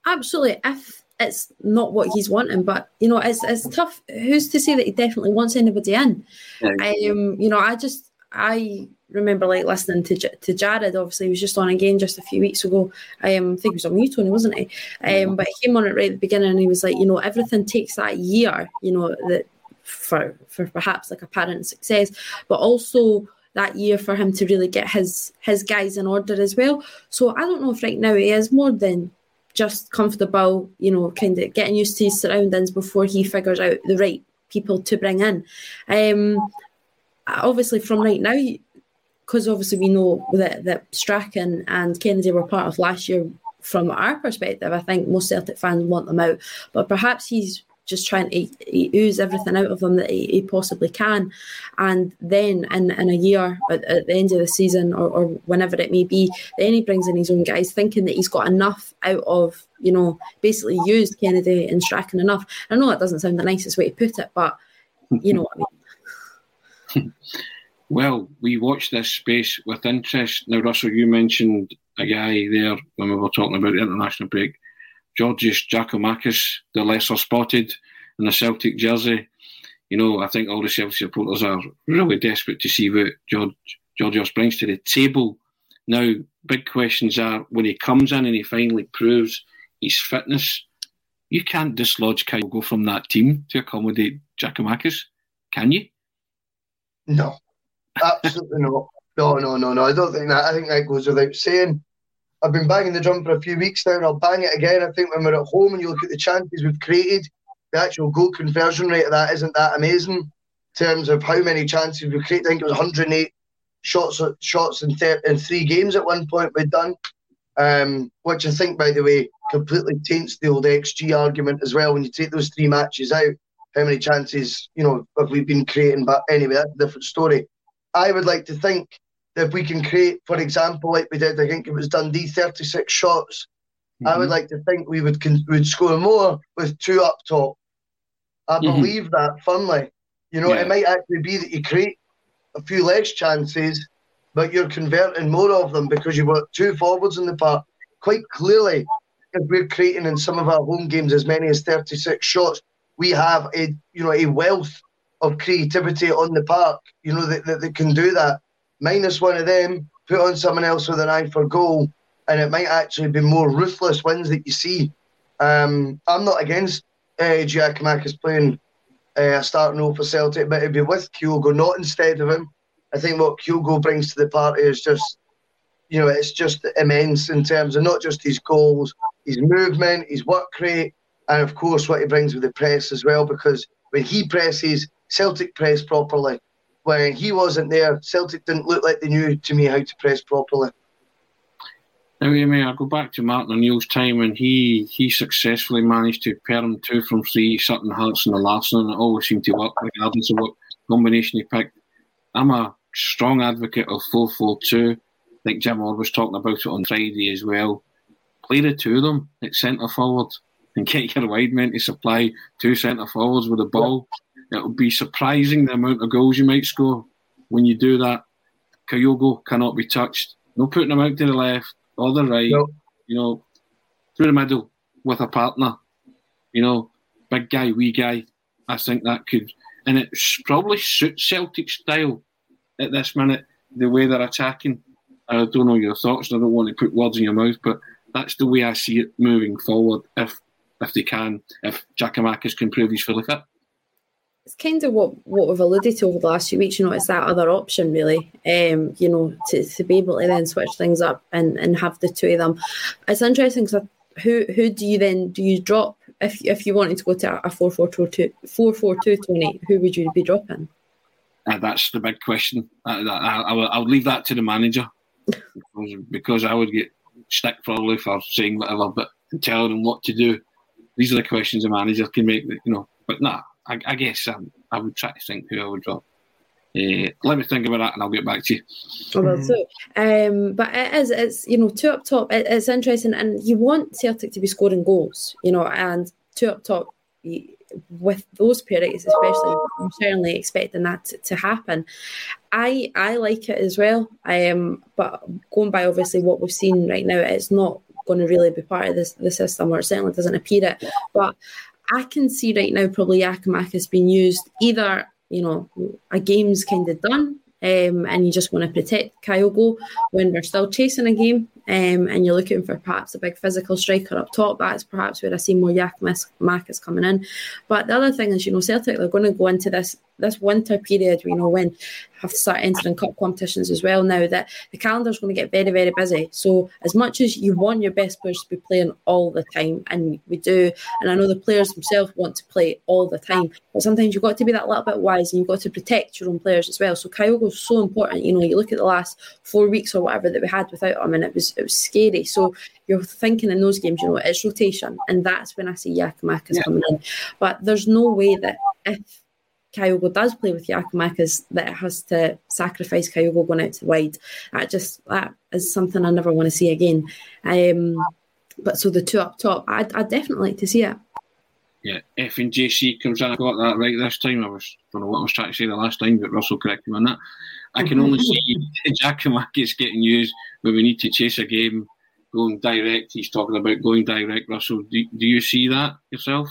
Absolutely. If it's not what he's wanting, but you know, it's it's tough. Who's to say that he definitely wants anybody in? Yeah. Um, you know, I just I remember like listening to to Jared. Obviously, he was just on again just a few weeks ago. Um, I think he was on you, Tony, wasn't he? Um, but he came on it right at the beginning, and he was like, you know, everything takes that year, you know, that for for perhaps like apparent success, but also that year for him to really get his his guys in order as well. So I don't know if right now he is more than just comfortable, you know, kind of getting used to his surroundings before he figures out the right people to bring in. Um, obviously, from right now, because obviously we know that, that Strachan and Kennedy were part of last year from our perspective, I think most Celtic fans want them out. But perhaps he's just trying to ooze everything out of them that he, he possibly can. And then in, in a year, at, at the end of the season or, or, whenever it may be, then he brings in his own guys, thinking that he's got enough out of, you know, basically used Kennedy and Strachan enough. I know that doesn't sound the nicest way to put it, but you know I mean. Well, we watch this space with interest. Now, Russell, you mentioned a guy there when we were talking about the international break, Georgios Giakoumakis, the lesser spotted in the Celtic jersey. You know, I think all the Celtic supporters are really desperate to see what George, Georgios brings to the table. Now, big questions are when he comes in and he finally proves his fitness, you can't dislodge Kyogo from that team to accommodate Giakoumakis, can you? No, Absolutely not. No, no, no, no. I don't think that. I think that goes without saying. I've been banging the drum for a few weeks now, and I'll bang it again. I think when we're at home and you look at the chances we've created, the actual goal conversion rate of that isn't that amazing in terms of how many chances we've created. I think it was 108 shots shots in, in three games at one point we'd done, um, which I think, by the way, completely taints the old XG argument as well. When you take those three matches out, how many chances you know have we been creating? But anyway, that's a different story. I would like to think that if we can create, for example, like we did, I think it was Dundee, 36 shots. Mm-hmm. I would mm-hmm. like to think we would con- would score more with two up top. I mm-hmm. believe that firmly. You know, yeah. it might actually be that you create a few less chances, but you're converting more of them because you've got two forwards in the park. Quite clearly, if we're creating in some of our home games as many as 36 shots, we have a you know a wealth of creativity on the park, you know, that, that, that can do that. Minus one of them, put on someone else with an eye for goal, and it might actually be more ruthless wins that you see. Um, I'm not against uh, Giakoumakis playing uh, a starting role for Celtic, but it'd be with Kyogo, not instead of him. I think what Kyogo brings to the party is just, you know, it's just immense in terms of not just his goals, his movement, his work rate, and of course what he brings with the press as well. Because when he presses, Celtic press properly. When he wasn't there, Celtic didn't look like they knew to me how to press properly. Now, Amy, I go back to Martin O'Neill's time and he he successfully managed to pair him two from three, Sutton Hartson the and it always seemed to work regardless of what combination he picked. I'm a strong advocate of 4 4 2. like Jim Orr was talking about it on Friday as well. Play the two of them at centre forward and get your wide men to supply two centre forwards with the ball. It'll be surprising the amount of goals you might score when you do that. Kyogo cannot be touched. No putting him out to the left or the right. No. You know, through the middle with a partner. You know, big guy, wee guy. I think that could, and it probably suits Celtic style at this minute, the way they're attacking. I don't know your thoughts. I don't want to put words in your mouth, but that's the way I see it moving forward. If if they can, if Giakoumakis can prove he's fully fit. It's kind of what, what we've alluded to over the last few weeks. You know, it's that other option, really. Um, you know, to, to be able to then switch things up and, and have the two of them. It's interesting because who who do you then do you drop if if you wanted to go to a four four two two four four two Tony? Who would you be dropping? Uh, that's the big question. I, I, I, I would leave that to the manager because, because I would get stick probably for saying whatever, but telling them what to do. These are the questions a manager can make. You know, but nah, I, I guess um, I would try to think who I would drop. Uh, let me think about that and I'll get back to you. Oh, well, so, um, but it is, it's, you know, two up top, it, it's interesting and you want Celtic to be scoring goals, you know, and two up top, with those periods especially, I'm certainly expecting that to, to, happen. I I like it as well. Um, but going by obviously what we've seen right now, it's not going to really be part of this the system, or it certainly doesn't appear it. But I can see right now probably Giakoumakis being used either you know, a game's kind of done um, and you just want to protect Kyogo when we're still chasing a game um, and you're looking for perhaps a big physical striker up top, that's perhaps where I see more Giakoumakis coming in. But the other thing is, you know, Celtic, they're going to go into this this winter period, you know, when have to start entering cup competitions as well now that the calendar is going to get very, very busy. So as much as you want your best players to be playing all the time, and we do, and I know the players themselves want to play all the time, but sometimes you've got to be that little bit wise and you've got to protect your own players as well. So is so important. You know, you look at the last four weeks or whatever that we had without him, and it was it was scary. So you're thinking in those games, you know, it's rotation, and that's when I see Giakoumakis yeah. coming in. But there's no way that if Kyogo does play with Giakoumakis that it has to sacrifice Kyogo going out to wide. That just that is something I never want to see again. Um, but so the two up top, I'd, I'd definitely like to see it. Yeah, F and JC comes in. I got that right this time. I was don't know what I was trying to say the last time, but Russell corrected me on that. I can only see Giakoumakis getting used when we need to chase a game, going direct. He's talking about going direct. Russell, do, do you see that yourself?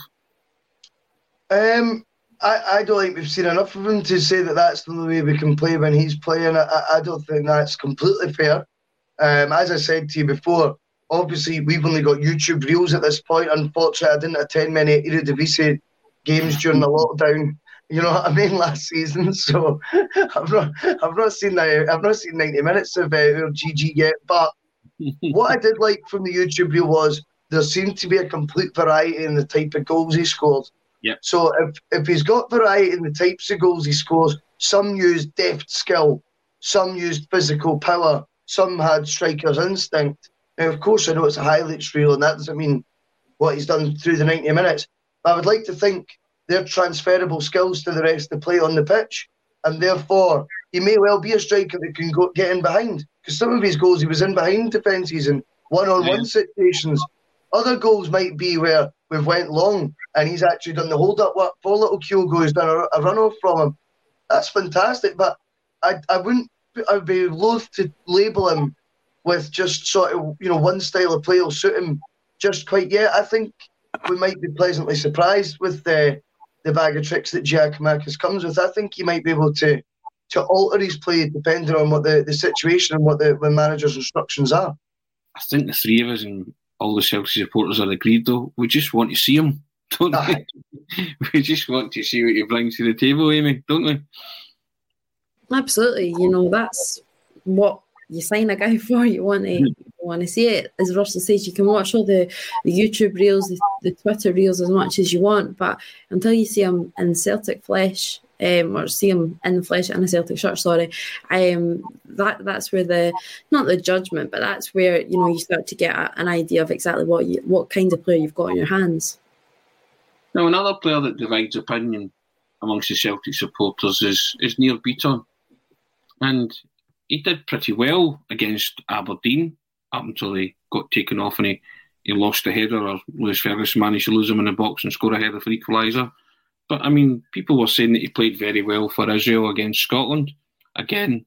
Um, I, I don't think we've seen enough of him to say that that's the way we can play when he's playing. I, I don't think that's completely fair. Um, as I said to you before, obviously we've only got YouTube reels at this point. Unfortunately, I didn't attend many Eredivisie games during the lockdown. You know what I mean? Last season, so I've not, I've not seen that. I've not seen ninety minutes of uh, GG yet. But what I did like from the YouTube reel was there seemed to be a complete variety in the type of goals he scored. Yeah. So if, if he's got variety in the types of goals he scores, some used deft skill, some used physical power, some had striker's instinct. Now, of course, I know it's a highlights reel, and that doesn't mean what he's done through the 90 minutes. But I would like to think they're transferable skills to the rest of the play on the pitch, and therefore he may well be a striker that can go get in behind. Because some of his goals, he was in behind defences and one-on-one situations. Other goals might be where we've went long and he's actually done the hold up work for little Kyogo who's done a, a run off from him. That's fantastic, but I, I wouldn't I'd be loath to label him with just sort of you know one style of play will suit him just quite yet. I think we might be pleasantly surprised with the the bag of tricks that Giakoumakis comes with. I think he might be able to to alter his play depending on what the, the situation and what the, the manager's instructions are. I think the three of us and all the Celtic supporters are agreed though. We just want to see him don't we? we just want to see what he brings to the table, Amy, don't we? Absolutely. You know, that's what you sign a guy for. You want to you want to see it. As Russell says, you can watch all the, the YouTube reels, the, the Twitter reels as much as you want, but until you see him in Celtic flesh, um, or see him in the flesh in a Celtic shirt, sorry, um, that that's where the not the judgment, but that's where you know you start to get a, an idea of exactly what you what kind of player you've got in your hands. Now, another player that divides opinion amongst the Celtic supporters is, is Nir Bitton. And he did pretty well against Aberdeen up until he got taken off and he, he lost the header or Lewis Ferguson managed to lose him in the box and score a header for equaliser. But I mean, people were saying that he played very well for Israel against Scotland. Again,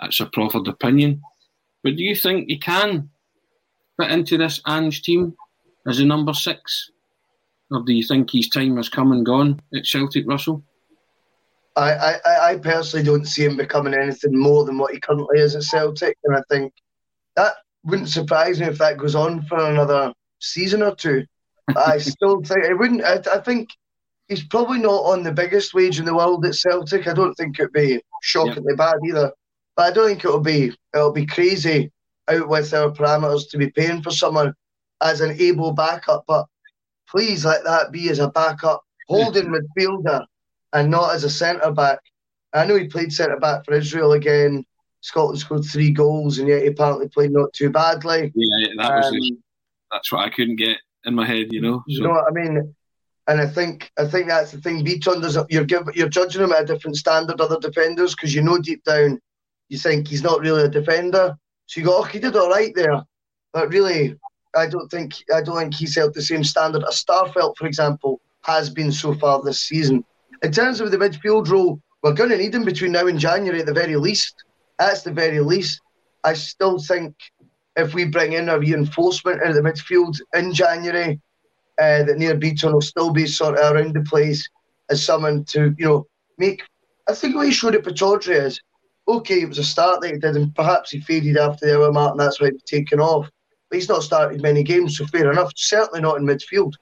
that's a proffered opinion. But do you think he can fit into this Ange team as a number six? Or do you think his time has come and gone at Celtic, Russell? I, I, I personally don't see him becoming anything more than what he currently is at Celtic. And I think that wouldn't surprise me if that goes on for another season or two. I still think it wouldn't. I, I think he's probably not on the biggest wage in the world at Celtic. I don't think it'd be shockingly bad either. But I don't think it'll be it'll be crazy out with our parameters to be paying for someone as an able backup. But please let that be as a backup holding midfielder and not as a centre back. I know he played centre back for Israel again. Scotland scored three goals, and yet he apparently played not too badly. Yeah, that was um, that's what I couldn't get in my head. You know, so. you know what I mean. And I think I think that's the thing. Bitton does you're give, you're judging him at a different standard other defenders because you know deep down you think he's not really a defender. So you go, oh, he did all right there, but really, I don't think I don't think he's held the same standard as Starfelt, for example, has been so far this season. In terms of the midfield role, we're going to need him between now and January at the very least. That's the very least. I still think if we bring in a reinforcement into the midfield in January, uh, that Nir Bitton will still be sort of around the place as someone to, you know, make. I think what he showed at Pittodrie is okay, it was a start that he did, and perhaps he faded after the hour mark, and that's why he taken off. But he's not started many games, so fair enough. Certainly not in midfield.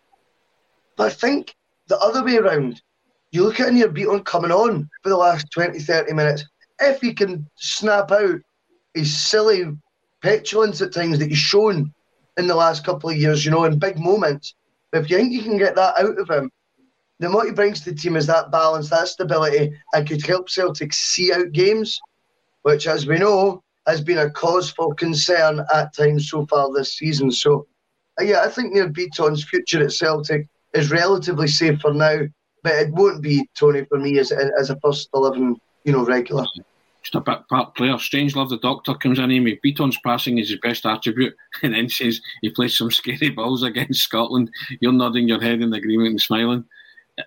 But I think the other way around, you look at Nir Bitton coming on for the last 20, 30 minutes. If he can snap out his silly petulance at times that he's shown in the last couple of years, you know, in big moments, if you think you can get that out of him, then what he brings to the team is that balance, that stability, and could help Celtic see out games which, as we know, has been a cause for concern at times so far this season. So, yeah, I think Nir Bitton's future at Celtic is relatively safe for now, but it won't be Tony for me as as a first eleven, you know, regular. Just a bit part player. Strange love the doctor comes in. Amy Bitton's passing is his best attribute, and then says he plays some scary balls against Scotland. You're nodding your head in agreement and smiling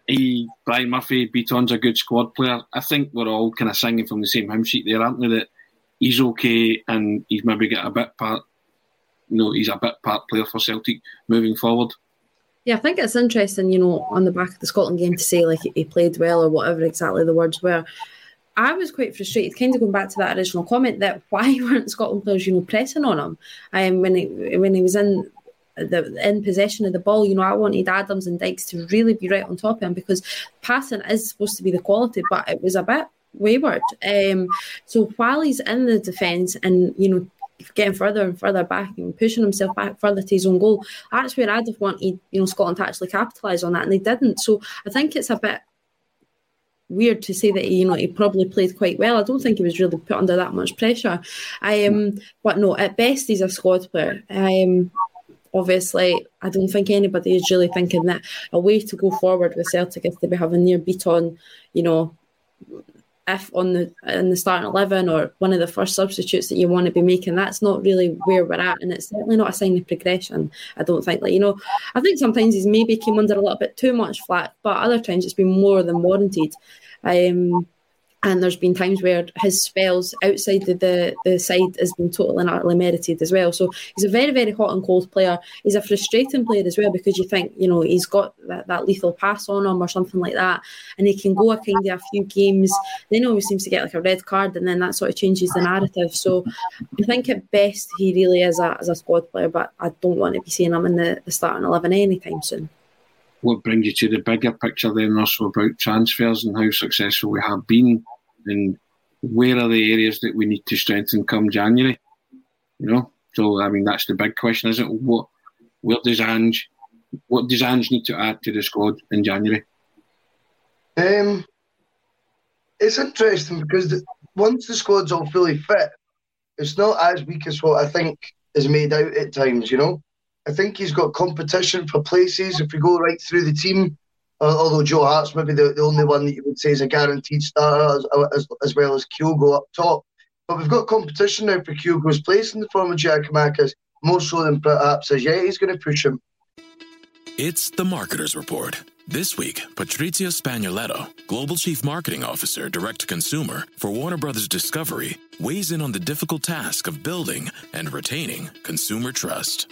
he, Brian Murphy, Bitton's a good squad player. I think we're all kind of singing from the same hymn sheet there, aren't we? That he's okay and he's maybe got a bit part, you know, he's a bit part player for Celtic moving forward. Yeah, I think it's interesting, you know, on the back of the Scotland game to say like he played well or whatever exactly the words were. I was quite frustrated, kind of going back to that original comment that why weren't Scotland players, you know, pressing on him um, when he when he was in the in possession of the ball. You know, I wanted Adams and Dykes to really be right on top of him because passing is supposed to be the quality, but it was a bit wayward. Um, so while he's in the defence and you know getting further and further back and pushing himself back further to his own goal, that's where I'd have wanted you know Scotland to actually capitalise on that, and they didn't. So I think it's a bit weird to say that you know he probably played quite well. I don't think he was really put under that much pressure. I um, but no, at best he's a squad player. Um, obviously, I don't think anybody is really thinking that a way to go forward with Celtic is to be having Nir Bitton, you know, if on the in the starting eleven or one of the first substitutes that you want to be making. That's not really where we're at, and it's certainly not a sign of progression. I don't think. Like you know, I think sometimes he's maybe came under a little bit too much flack, but other times it's been more than warranted. Um, and there's been times where his spells outside the, the, the side has been totally and utterly merited as well. So he's a very, very hot and cold player. He's a frustrating player as well because you think, you know, he's got that, that lethal pass on him or something like that. And he can go a kind of a few games. Then he always seems to get like a red card and then that sort of changes the narrative. So I think at best he really is a, as a squad player, but I don't want to be seeing him in the, the starting 11 anytime soon what brings you to the bigger picture then, also about transfers and how successful we have been, and where are the areas that we need to strengthen come January? You know, so I mean that's the big question, isn't it? What, where does Ange, what does Ange need to add to the squad in January? Um, it's interesting because the, once the squad's all fully fit, it's not as weak as what I think is made out at times. You know, I think he's got competition for places. If we go right through the team, uh, although Joe Hart's maybe the, the only one that you would say is a guaranteed starter, as, as, as well as Kyogo up top. But we've got competition now for Kyogo's place in the form of Giakoumakis, more so than perhaps as yet he's going to push him. It's the Marketer's Report. This week, Patrizio Spagnoletto, Global Chief Marketing Officer, Direct to Consumer for Warner Brothers Discovery, weighs in on the difficult task of building and retaining consumer trust.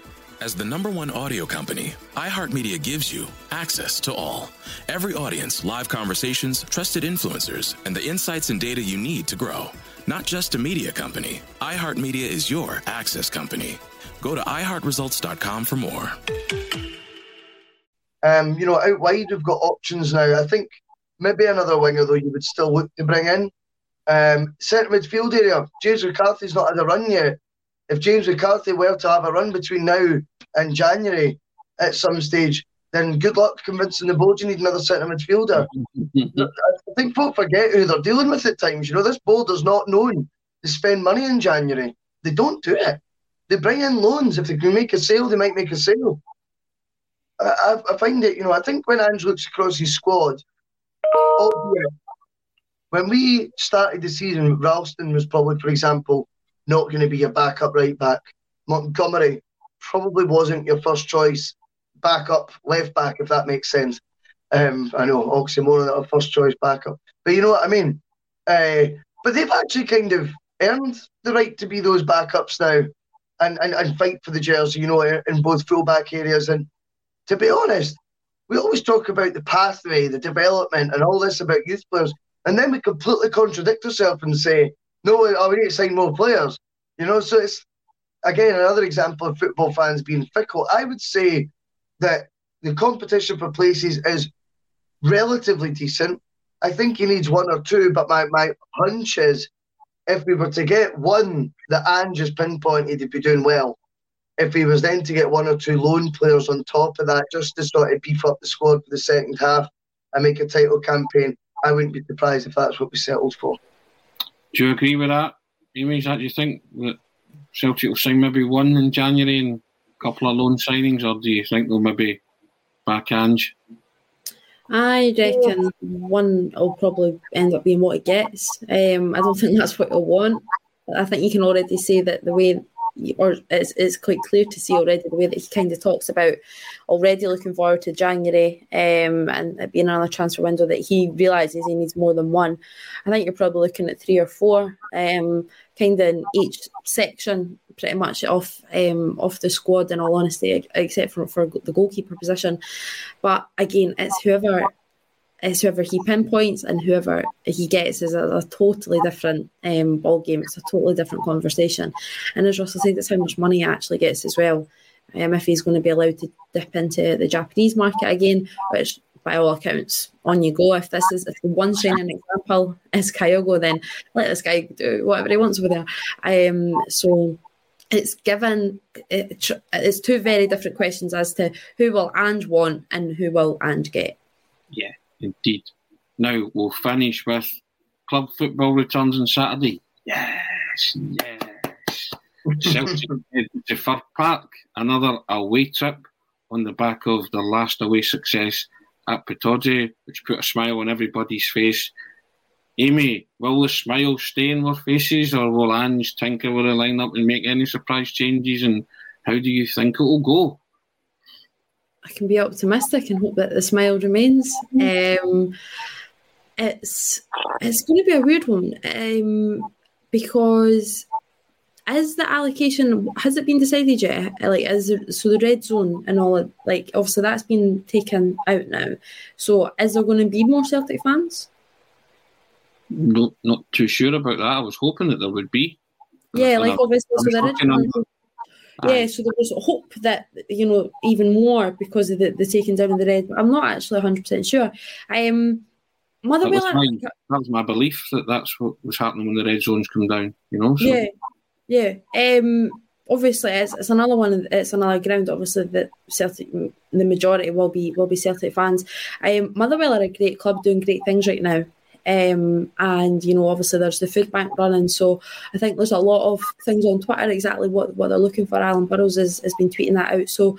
As the number one audio company, iHeartMedia gives you access to all. Every audience, live conversations, trusted influencers, and the insights and data you need to grow. Not just a media company, iHeartMedia is your access company. Go to iHeartResults.com for more. Um, you know, out wide we've got options now. I think maybe another winger though you would still look to bring in. Um, centre midfield area. James McCarthy's not had a run yet. If James McCarthy were to have a run between now and January at some stage, then good luck convincing the board you need another centre midfielder. I think folk forget who they're dealing with at times. You know, this board is not known to spend money in January. They don't do it. They bring in loans. If they can make a sale, they might make a sale. I, I find it, you know, I think when Ange looks across his squad, when we started the season, Ralston was probably, for example, not going to be your backup right back. Montgomery probably wasn't your first choice backup left back, if that makes sense. Um, I know oxymoron that a first choice backup, but you know what I mean. Uh, but they've actually kind of earned the right to be those backups now, and, and, and fight for the jersey. You know, in both fullback areas. And to be honest, we always talk about the pathway, the development, and all this about youth players, and then we completely contradict ourselves and say, "No, we need to sign more players." You know, so it's again another example of football fans being fickle. I would say that the competition for places is relatively decent. I think he needs one or two, but my, my hunch is if we were to get one that Ange has pinpointed, he'd be doing well. If he was then to get one or two loan players on top of that, just to sort of beef up the squad for the second half and make a title campaign, I wouldn't be surprised if that's what we settled for. Do you agree with that, Amy? That you think that Celtic will sign maybe one in January and a couple of loan signings, or do you think they'll maybe back Ange? I reckon one will probably end up being what it gets. Um, I don't think that's what you'll want. I think you can already see that the way, or it's, it's quite clear to see already the way that he kind of talks about already looking forward to January um, and it being another transfer window that he realises he needs more than one. I think you're probably looking at three or four, um, kind of in each section pretty much off um, off the squad in all honesty, except for, for the goalkeeper position. But again, it's whoever it's whoever he pinpoints and whoever he gets is a, a totally different um, ball game. It's a totally different conversation. And as Russell said, it's how much money he actually gets as well. Um, if he's going to be allowed to dip into the Japanese market again, which by all accounts, on you go. If this is if the one shining example is Kyogo, then let this guy do whatever he wants over there. Um, so it's given it, it's two very different questions as to who will and want and who will and get. Yeah, indeed. Now we'll finish with club football returns on Saturday. Yes, yes. Celtic to Fir Park, another away trip on the back of the last away success at Pittodrie, which put a smile on everybody's face. Amy, will the smile stay in their faces or will Ange tinker with the lineup and make any surprise changes? And how do you think it will go? I can be optimistic and hope that the smile remains. Um, it's it's going to be a weird one um, because is the allocation has it been decided yet? Like, is there, so the red zone and all of, like obviously that's been taken out now. So is there going to be more Celtic fans? not not too sure about that. I was hoping that there would be. Yeah, like obviously, so the original. Yeah, so there was hope that you know even more because of the, the taking down of the red. I'm not actually 100 percent sure. Um, Motherwell. That was, my, that was my belief that that's what was happening when the red zones come down. You know. So. Yeah, Yeah. Um, obviously, it's, it's another one. It's another ground. Obviously, that Celtic, the majority will be will be Celtic fans. Um, Motherwell are a great club doing great things right now. Um, and you know, obviously, there's the food bank running. So I think there's a lot of things on Twitter exactly what, what they're looking for. Alan Burrows has, has been tweeting that out. So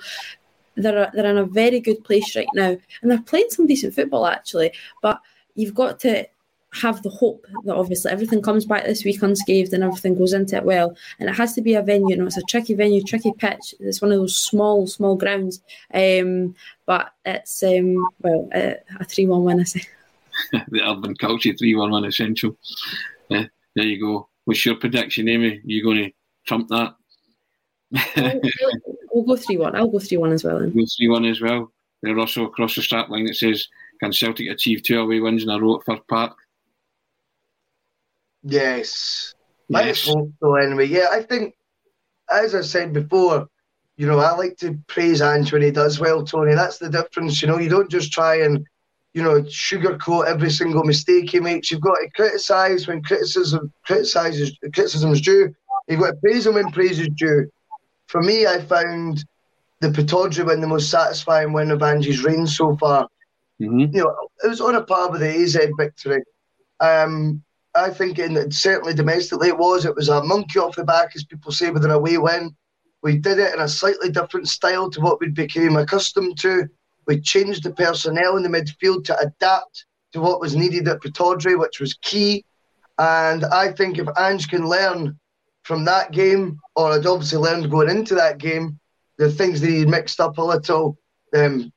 they're they're in a very good place right now, and they're playing some decent football actually. But you've got to have the hope that obviously everything comes back this week unscathed and everything goes into it well. And it has to be a venue. You know, it's a tricky venue, tricky pitch. It's one of those small, small grounds. Um, but it's um, well uh, a three-one win. I say. the urban culture three-one essential. Uh, there you go. What's your prediction, Amy? Are you going to trump that? we'll, we'll go three-one. I'll go three-one as well. Then. Go three-one as well. There's also across the start line it says, "Can Celtic achieve two away wins in a row at Fir Park?" Yes. Let's hope so anyway. Yeah, I think, as I said before, you know, I like to praise Ange when he does well, Tony. That's the difference. You know, you don't just try and, you know, sugarcoat every single mistake he makes. You've got to criticise when criticism criticizes criticism is due. You've got to praise him when praise is due. For me, I found the Pittodrie win the most satisfying win of Ange's reign so far. Mm-hmm. You know, it was on a par with the AZ victory. Um, I think in certainly domestically it was. It was a monkey off the back, as people say, with an away win. We did it in a slightly different style to what we became accustomed to. We changed the personnel in the midfield to adapt to what was needed at Pittodrie, which was key. And I think if Ange can learn from that game, or had obviously learned going into that game, the things that he mixed up a little, um,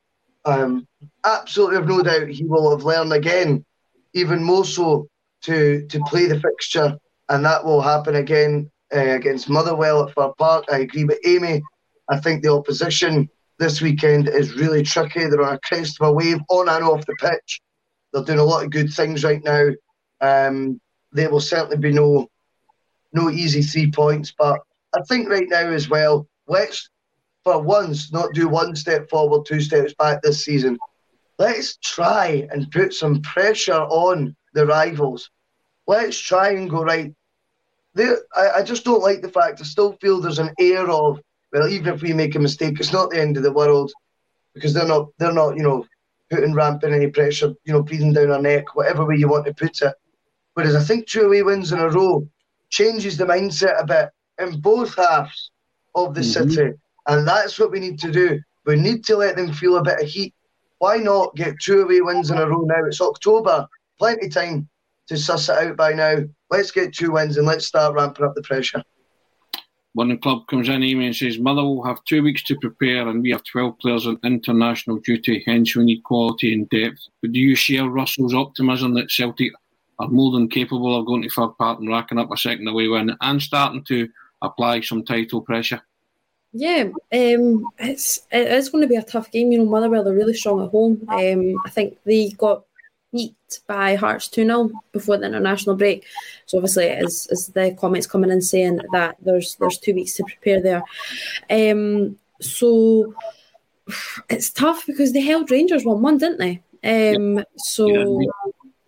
um, absolutely have no doubt he will have learned again, even more so to to play the fixture, and that will happen again uh, against Motherwell at Fir Park. I agree with Amy. I think the opposition this weekend is really tricky. They're on a crest of a wave on and off the pitch. They're doing a lot of good things right now. Um, there will certainly be no no easy three points, but I think right now as well, let's for once not do one step forward, two steps back this season. Let's try and put some pressure on the rivals. Let's try and go right. There, I, I just don't like the fact. I still feel there's an air of well, even if we make a mistake, it's not the end of the world because they're not they're not you know putting ramping any pressure, you know, breathing down our neck, whatever way you want to put it. Whereas I think two away wins in a row changes the mindset a bit in both halves of the mm-hmm. city, and that's what we need to do. We need to let them feel a bit of heat. Why not get two away wins in a row now? It's October plenty time to suss it out by now. Let's get two wins and let's start ramping up the pressure. When the club comes in, Amy, and says, Motherwell have two weeks to prepare and we have 12 players on international duty, hence we need quality and depth. But do you share Russell's optimism that Celtic are more than capable of going to Fir Park and racking up a second away win and starting to apply some title pressure? Yeah, um, it's it is going to be a tough game. You know, Motherwell are really strong at home. Um, I think they got beat by Hearts 2 0 before the international break. So obviously as, as the comments coming in saying that there's there's two weeks to prepare there. Um so it's tough because they held Rangers one one, didn't they? Um so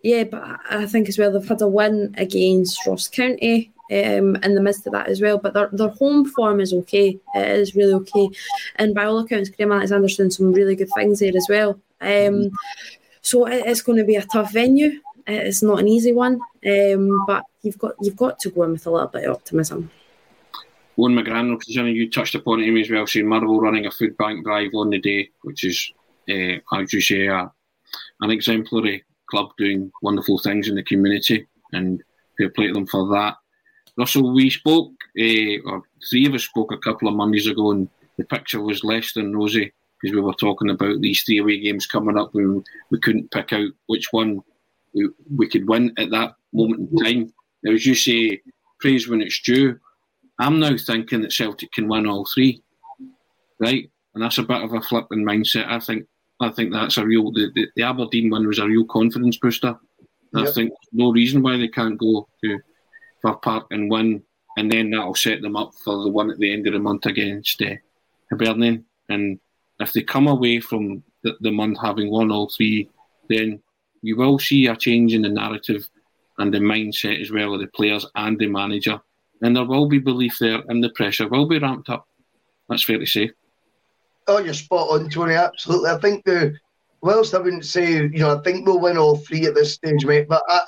yeah, but I think as well they've had a win against Ross County um, in the midst of that as well. But their, their home form is okay. It is really okay. And by all accounts, Graham Alexander's doing some really good things there as well. Um, so it's going to be a tough venue. It's not an easy one, um, but you've got you've got to go in with a little bit of optimism. Owen McGran, you touched upon him as well, saying Motherwell running a food bank drive on the day, which is, uh, as you say, uh, an exemplary club doing wonderful things in the community, and fair play to them for that. Russell, we spoke, uh, or three of us spoke a couple of Mondays ago, and the picture was less than rosy because we were talking about these three away games coming up when we couldn't pick out which one we, we could win at that moment in time. Now, as you say, praise when it's due. I'm now thinking that Celtic can win all three, right? And that's a bit of a flip in mindset. I think I think that's a real. The, the, the Aberdeen one was a real confidence booster. Yep. I think no reason why they can't go to Fir Park and win, and then that'll set them up for the one at the end of the month against uh, Hibernian. And if they come away from the, the month having won all three, then you will see a change in the narrative and the mindset as well of the players and the manager. and there will be belief there, and the pressure will be ramped up. That's fair to say. Oh, you're spot on, Tony. Absolutely. I think the whilst I wouldn't say, you know, I think we'll win all three at this stage, mate. But I,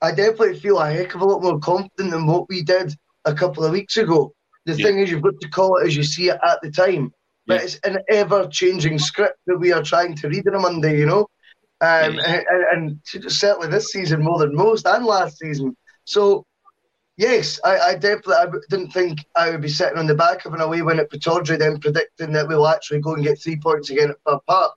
I definitely feel a heck of a lot more confident than what we did a couple of weeks ago. The yeah. thing is, you've got to call it as you see it at the time. But yeah. it's an ever-changing script that we are trying to read on a Monday, you know. Um, yeah. and, and, certainly this season more than most, and last season. So, yes, I, I definitely I didn't think I would be sitting on the back of an away win at Pittodrie, then predicting that we'll actually go and get three points again at Fir Park.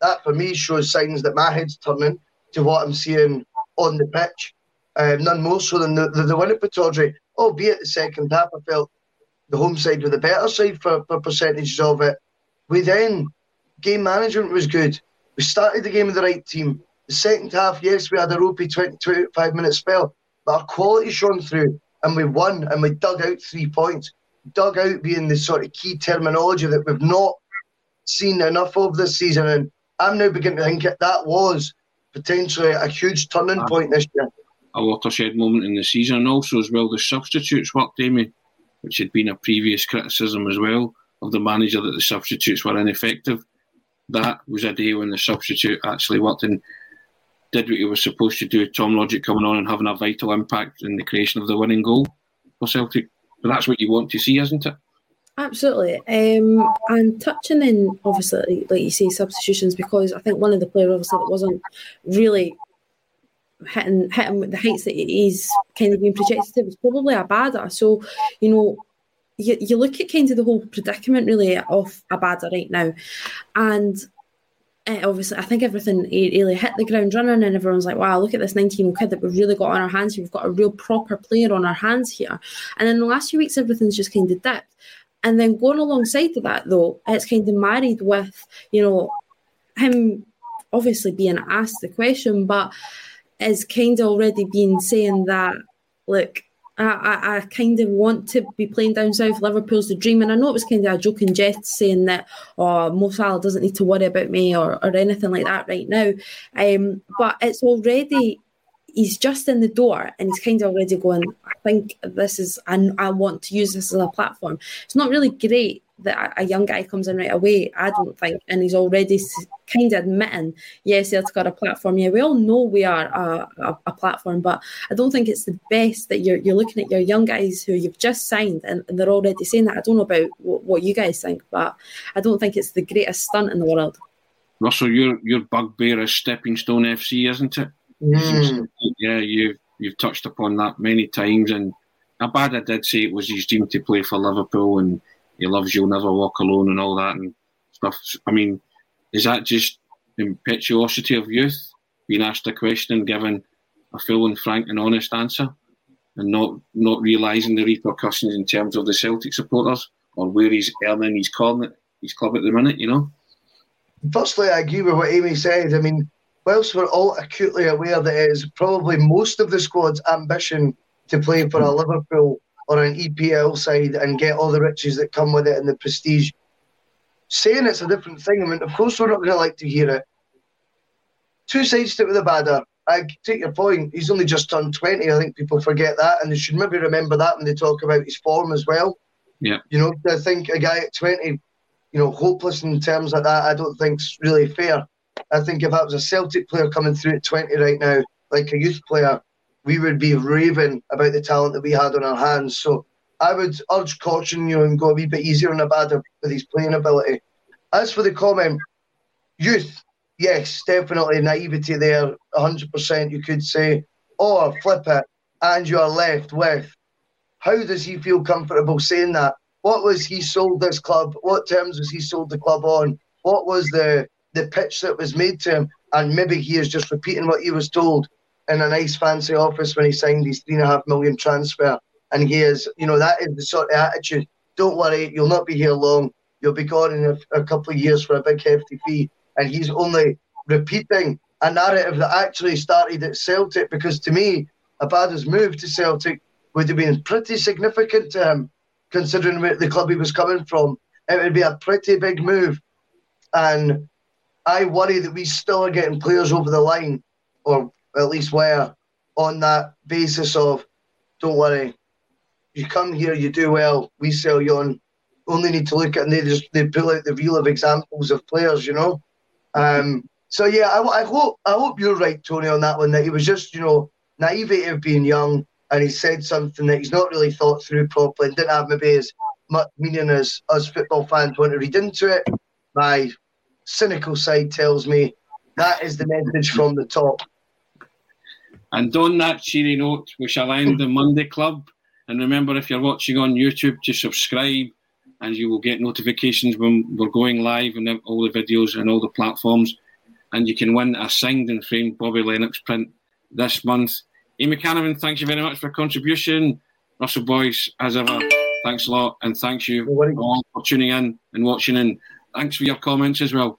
That for me shows signs that my head's turning to what I'm seeing on the pitch. Um, none more so than the, the, the win at Pittodrie, albeit the second half, I felt the home side were the better side for, for percentages of it. We then, game management was good. We started the game with the right team. The second half, yes, we had a ropey 20, 25 minute spell, but our quality shone through and we won and we dug out three points. Dug out being the sort of key terminology that we've not seen enough of this season. And I'm now beginning to think that that was potentially a huge turning ah. point this year. A watershed moment in the season, and also as well the substitutes worked, Amy which had been a previous criticism as well of the manager that the substitutes were ineffective. That was a day when the substitute actually worked and did what he was supposed to do. Tom Rogic coming on and having a vital impact in the creation of the winning goal for Celtic. But that's what you want to see, isn't it? Absolutely. Um, and touching in, obviously, like you say, substitutions, because I think one of the players, obviously, that wasn't really hitting hitting with the heights that he's kind of been projected to was probably Abada. So, you know, you, you look at kind of the whole predicament really of Abada right now, and uh, obviously I think everything really hit the ground running, and everyone's like, "Wow, look at this 19 year old kid that we've really got on our hands. We've got a real proper player on our hands here." And in the last few weeks, everything's just kind of dipped. And then going alongside to that, though, it's kind of married with you know him obviously being asked the question, but is kind of already been saying that, look, I, I, I, kind of want to be playing down south. Liverpool's the dream, and I know it was kind of a joking jest saying that, "Oh, Mo Salah doesn't need to worry about me" or, or anything like that right now. Um, but it's already he's just in the door, and he's kind of already going. I think this is, and I want to use this as a platform. It's not really great that a young guy comes in right away, I don't think, and he's already kind of admitting, yes, he has got a platform. Yeah, we all know we are a, a, a, platform, but I don't think it's the best that you're you're looking at your young guys who you've just signed and, and they're already saying that. I don't know about what, what, you guys think, but I don't think it's the greatest stunt in the world. Russell, your your bugbear is Stepping Stone FC, isn't it? Mm. Yeah, you've you've touched upon that many times, and Abada did say it was his dream to play for Liverpool and he loves You'll Never Walk Alone and all that and stuff. I mean, is that just impetuosity of youth being asked a question and given a full and frank and honest answer and not not realising the repercussions in terms of the Celtic supporters or where he's earning his club, his club at the minute, you know? Firstly, I agree with what Amy said. I mean, whilst we're all acutely aware that it is probably most of the squad's ambition to play for a Liverpool or an EPL side and get all the riches that come with it and the prestige. Saying it's a different thing, I mean, of course, we're not going to like to hear it. Two sides to it with Abada. I take your point. He's only just turned 20. I think people forget that. And they should maybe remember that when they talk about his form as well. Yeah. You know, I think a guy at 20, you know, hopeless in terms like that, I don't think think's really fair. I think if I was a Celtic player coming through at 20 right now, like a youth player, we would be raving about the talent that we had on our hands. So I would urge caution you and go a wee bit easier on Abada with his playing ability. As for the comment, youth, yes, definitely naivety there, 100%. You could say, or flip it, and you are left with. How does he feel comfortable saying that? What was he sold this club? What terms was he sold the club on? What was the the pitch that was made to him? And maybe he is just repeating what he was told in a nice fancy office when he signed his three and a half million transfer. And he is, you know, that is the sort of attitude. Don't worry, you'll not be here long. You'll be gone in a, a couple of years for a big hefty fee. And he's only repeating a narrative that actually started at Celtic because to me, Abada's move to Celtic would have been pretty significant to him, considering where the club he was coming from. It would be a pretty big move. And I worry that we still are getting players over the line, or at least where on that basis of don't worry, you come here, you do well, we sell you on. Only need to look at and they just they pull out the reel of examples of players, you know. Um, so yeah, I, I hope I hope you're right, Tony, on that one. That he was just you know naivety of being young, and he said something that he's not really thought through properly and didn't have maybe as much meaning as us football fans want to read into it. My cynical side tells me that is the message from the top. And on that cheery note, we shall end the Monday Club. And remember, if you're watching on YouTube, to subscribe and you will get notifications when we're going live and all the videos and all the platforms. And you can win a signed and framed Bobby Lennox print this month. Amy Canavan, thank you very much for your contribution. Russell Boyce, as ever, thanks a lot. And thank you all for tuning in and watching. And thanks for your comments as well.